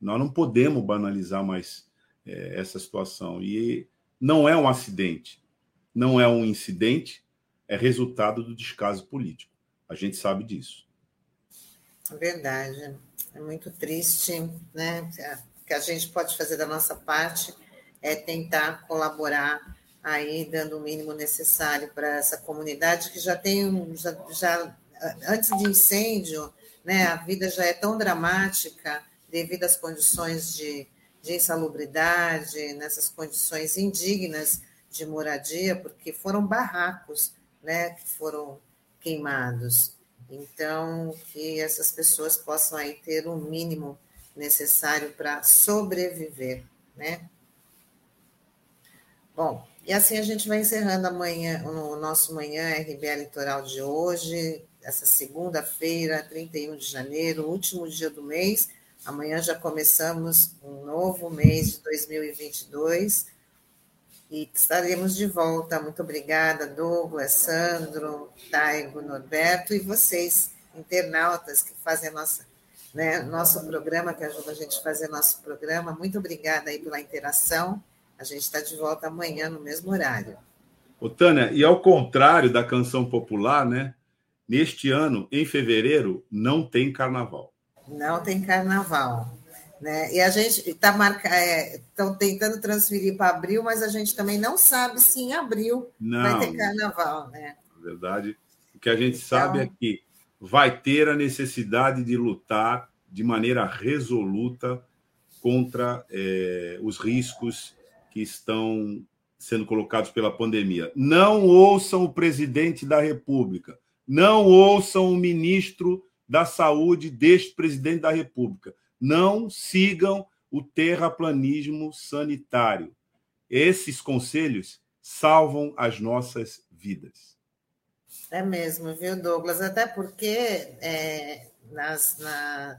Nós não podemos banalizar mais é, essa situação. E não é um acidente, não é um incidente, é resultado do descaso político. A gente sabe disso.
Verdade. É muito triste, né? Que a gente pode fazer da nossa parte é tentar colaborar aí, dando o mínimo necessário para essa comunidade que já tem um, já, já antes de incêndio, né? A vida já é tão dramática devido às condições de, de insalubridade, nessas condições indignas de moradia, porque foram barracos, né? Que foram queimados. Então, que essas pessoas possam aí ter o mínimo necessário para sobreviver, né? Bom, e assim a gente vai encerrando amanhã, o nosso Manhã RBA Litoral de hoje, essa segunda-feira, 31 de janeiro, último dia do mês. Amanhã já começamos um novo mês de 2022 e estaremos de volta. Muito obrigada, Douglas, Sandro, Taigo, Norberto e vocês, internautas que fazem a nossa, né, nosso programa, que ajuda a gente a fazer nosso programa. Muito obrigada aí pela interação. A gente está de volta amanhã no mesmo horário.
Ô, Tânia, e ao contrário da canção popular, né? Neste ano, em fevereiro, não tem carnaval.
Não tem carnaval. Né? E a gente está marcando, estão é, tentando transferir para abril, mas a gente também não sabe se em abril não, vai ter carnaval. Né?
Na verdade, o que a gente sabe é então, é que vai ter a necessidade de lutar de maneira resoluta contra é, os riscos que estão sendo colocados pela pandemia. Não ouçam o presidente da República, não ouçam o ministro da Saúde deste presidente da República não sigam o terraplanismo sanitário. Esses conselhos salvam as nossas vidas.
É mesmo, viu, Douglas? Até porque é, nas, na,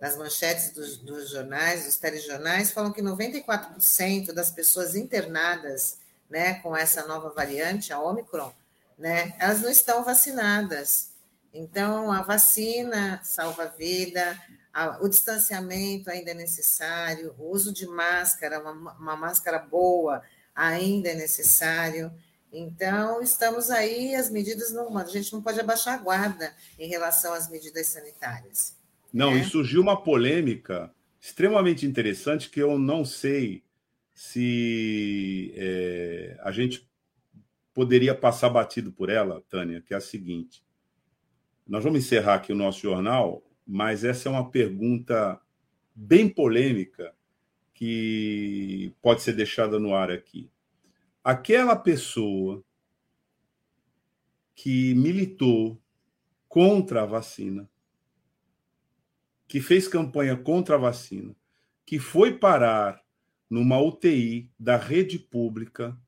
nas manchetes dos, dos, jornais, dos telejornais, falam que 94% das pessoas internadas né, com essa nova variante, a Omicron, né, elas não estão vacinadas. Então, a vacina salva a vida, o distanciamento ainda é necessário, o uso de máscara, uma, uma máscara boa ainda é necessário. Então, estamos aí, as medidas não. A gente não pode abaixar a guarda em relação às medidas sanitárias.
Não, né? e surgiu uma polêmica extremamente interessante que eu não sei se é, a gente poderia passar batido por ela, Tânia, que é a seguinte. Nós vamos encerrar aqui o nosso jornal mas essa é uma pergunta bem polêmica que pode ser deixada no ar aqui. Aquela pessoa que militou contra a vacina, que fez campanha contra a vacina, que foi parar numa UTI da rede pública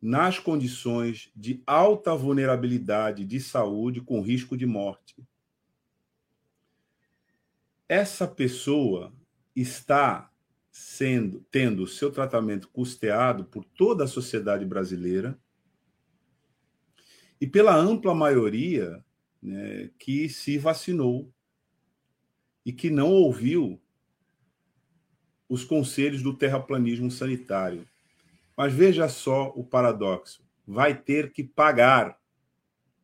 nas condições de alta vulnerabilidade de saúde com risco de morte. Essa pessoa está sendo tendo seu tratamento custeado por toda a sociedade brasileira e pela ampla maioria né, que se vacinou e que não ouviu os conselhos do terraplanismo sanitário. Mas veja só o paradoxo: vai ter que pagar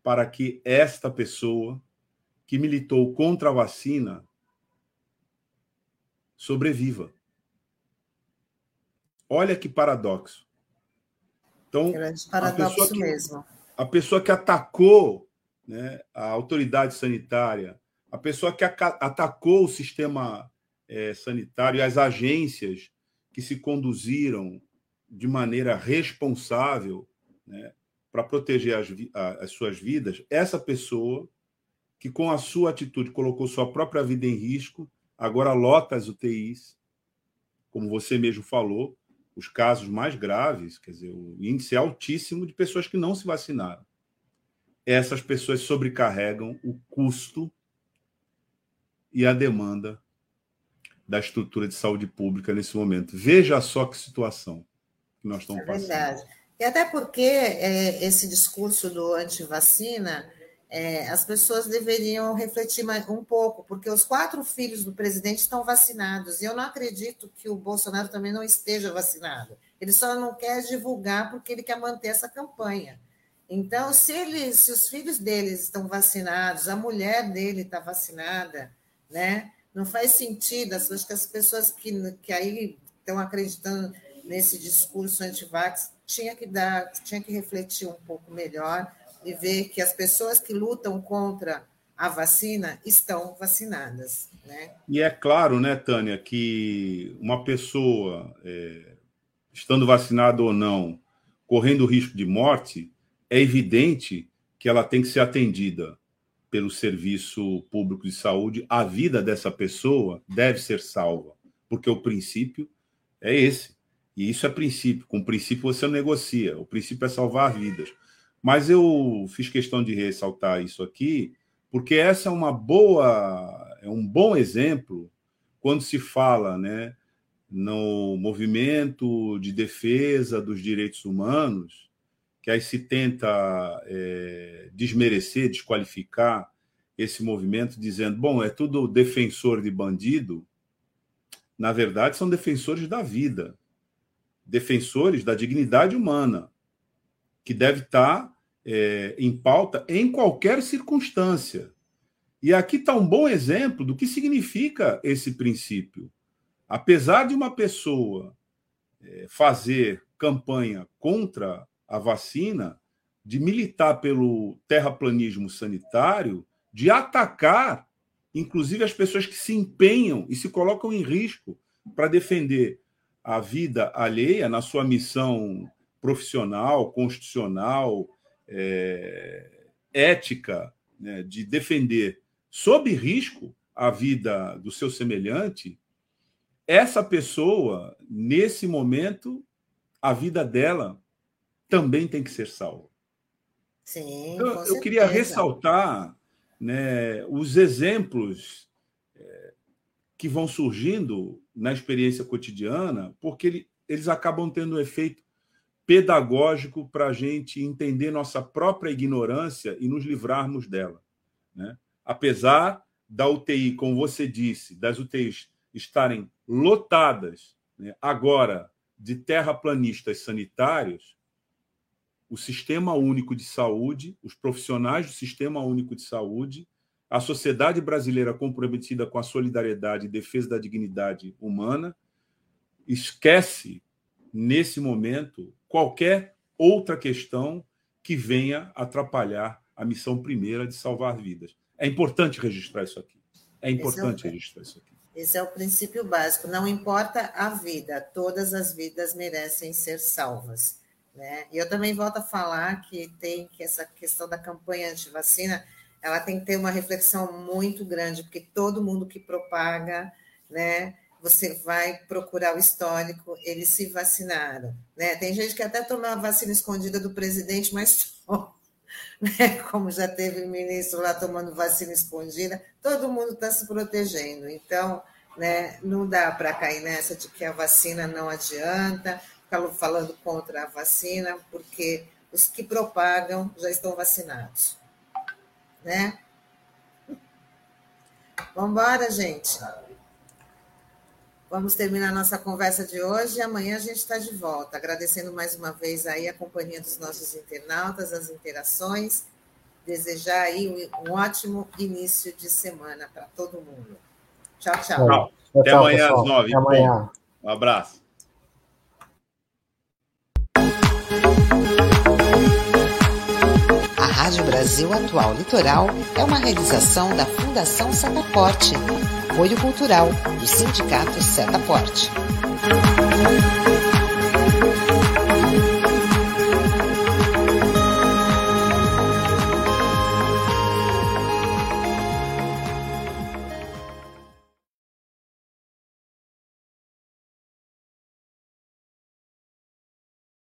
para que esta pessoa que militou contra a vacina sobreviva. Olha que paradoxo.
Então, paradoxo a que, mesmo.
A pessoa que atacou né, a autoridade sanitária, a pessoa que atacou o sistema é, sanitário e as agências que se conduziram de maneira responsável né, para proteger as, as suas vidas, essa pessoa que, com a sua atitude, colocou sua própria vida em risco, agora lota as UTIs, como você mesmo falou, os casos mais graves, quer dizer, o índice é altíssimo de pessoas que não se vacinaram. Essas pessoas sobrecarregam o custo e a demanda da estrutura de saúde pública nesse momento. Veja só que situação que nós estamos é passando. Verdade.
E até porque é, esse discurso do anti-vacina é, as pessoas deveriam refletir mais um pouco, porque os quatro filhos do presidente estão vacinados, e eu não acredito que o Bolsonaro também não esteja vacinado. Ele só não quer divulgar porque ele quer manter essa campanha. Então, se, ele, se os filhos deles estão vacinados, a mulher dele está vacinada, né? não faz sentido. Acho que as pessoas que, que aí estão acreditando nesse discurso anti-vax tinha tinha que refletir um pouco melhor e ver que as pessoas que lutam contra a vacina estão vacinadas. Né?
E é claro, né, Tânia, que uma pessoa, é, estando vacinada ou não, correndo risco de morte, é evidente que ela tem que ser atendida pelo serviço público de saúde. A vida dessa pessoa deve ser salva, porque o princípio é esse. E isso é princípio. Com o princípio você negocia. O princípio é salvar vidas. Mas eu fiz questão de ressaltar isso aqui, porque essa é uma boa, é um bom exemplo quando se fala, né, no movimento de defesa dos direitos humanos, que aí se tenta é, desmerecer, desqualificar esse movimento, dizendo, bom, é tudo defensor de bandido. Na verdade, são defensores da vida, defensores da dignidade humana que deve estar é, em pauta em qualquer circunstância. E aqui está um bom exemplo do que significa esse princípio. Apesar de uma pessoa é, fazer campanha contra a vacina, de militar pelo terraplanismo sanitário, de atacar, inclusive, as pessoas que se empenham e se colocam em risco para defender a vida alheia na sua missão profissional, constitucional, é, ética, né, de defender sob risco a vida do seu semelhante, essa pessoa, nesse momento, a vida dela também tem que ser salva.
Sim,
então, eu queria ressaltar né, os exemplos é, que vão surgindo na experiência cotidiana, porque ele, eles acabam tendo um efeito pedagógico para a gente entender nossa própria ignorância e nos livrarmos dela. Né? Apesar da UTI, como você disse, das UTIs estarem lotadas né, agora de terraplanistas sanitários, o Sistema Único de Saúde, os profissionais do Sistema Único de Saúde, a sociedade brasileira comprometida com a solidariedade e defesa da dignidade humana, esquece, nesse momento, qualquer outra questão que venha atrapalhar a missão primeira de salvar vidas. É importante registrar isso aqui. É importante é o, registrar isso aqui.
Esse é o princípio básico. Não importa a vida, todas as vidas merecem ser salvas. Né? E eu também volto a falar que tem que essa questão da campanha anti-vacina, ela tem que ter uma reflexão muito grande, porque todo mundo que propaga, né, você vai procurar o histórico, eles se vacinaram. Né? Tem gente que até tomou a vacina escondida do presidente, mas *laughs* né? como já teve ministro lá tomando vacina escondida, todo mundo está se protegendo. Então, né, não dá para cair nessa de que a vacina não adianta, falando contra a vacina, porque os que propagam já estão vacinados. Né? Vamos embora, gente. Vamos terminar nossa conversa de hoje e amanhã a gente está de volta. Agradecendo mais uma vez aí a companhia dos nossos internautas, as interações. Desejar aí um ótimo início de semana para todo mundo. Tchau, tchau. tchau.
Até tchau, amanhã pessoal. às nove. Até amanhã. Um abraço.
A Rádio Brasil Atual Litoral é uma realização da Fundação Setaporte apoio cultural do Sindicato Setaporte.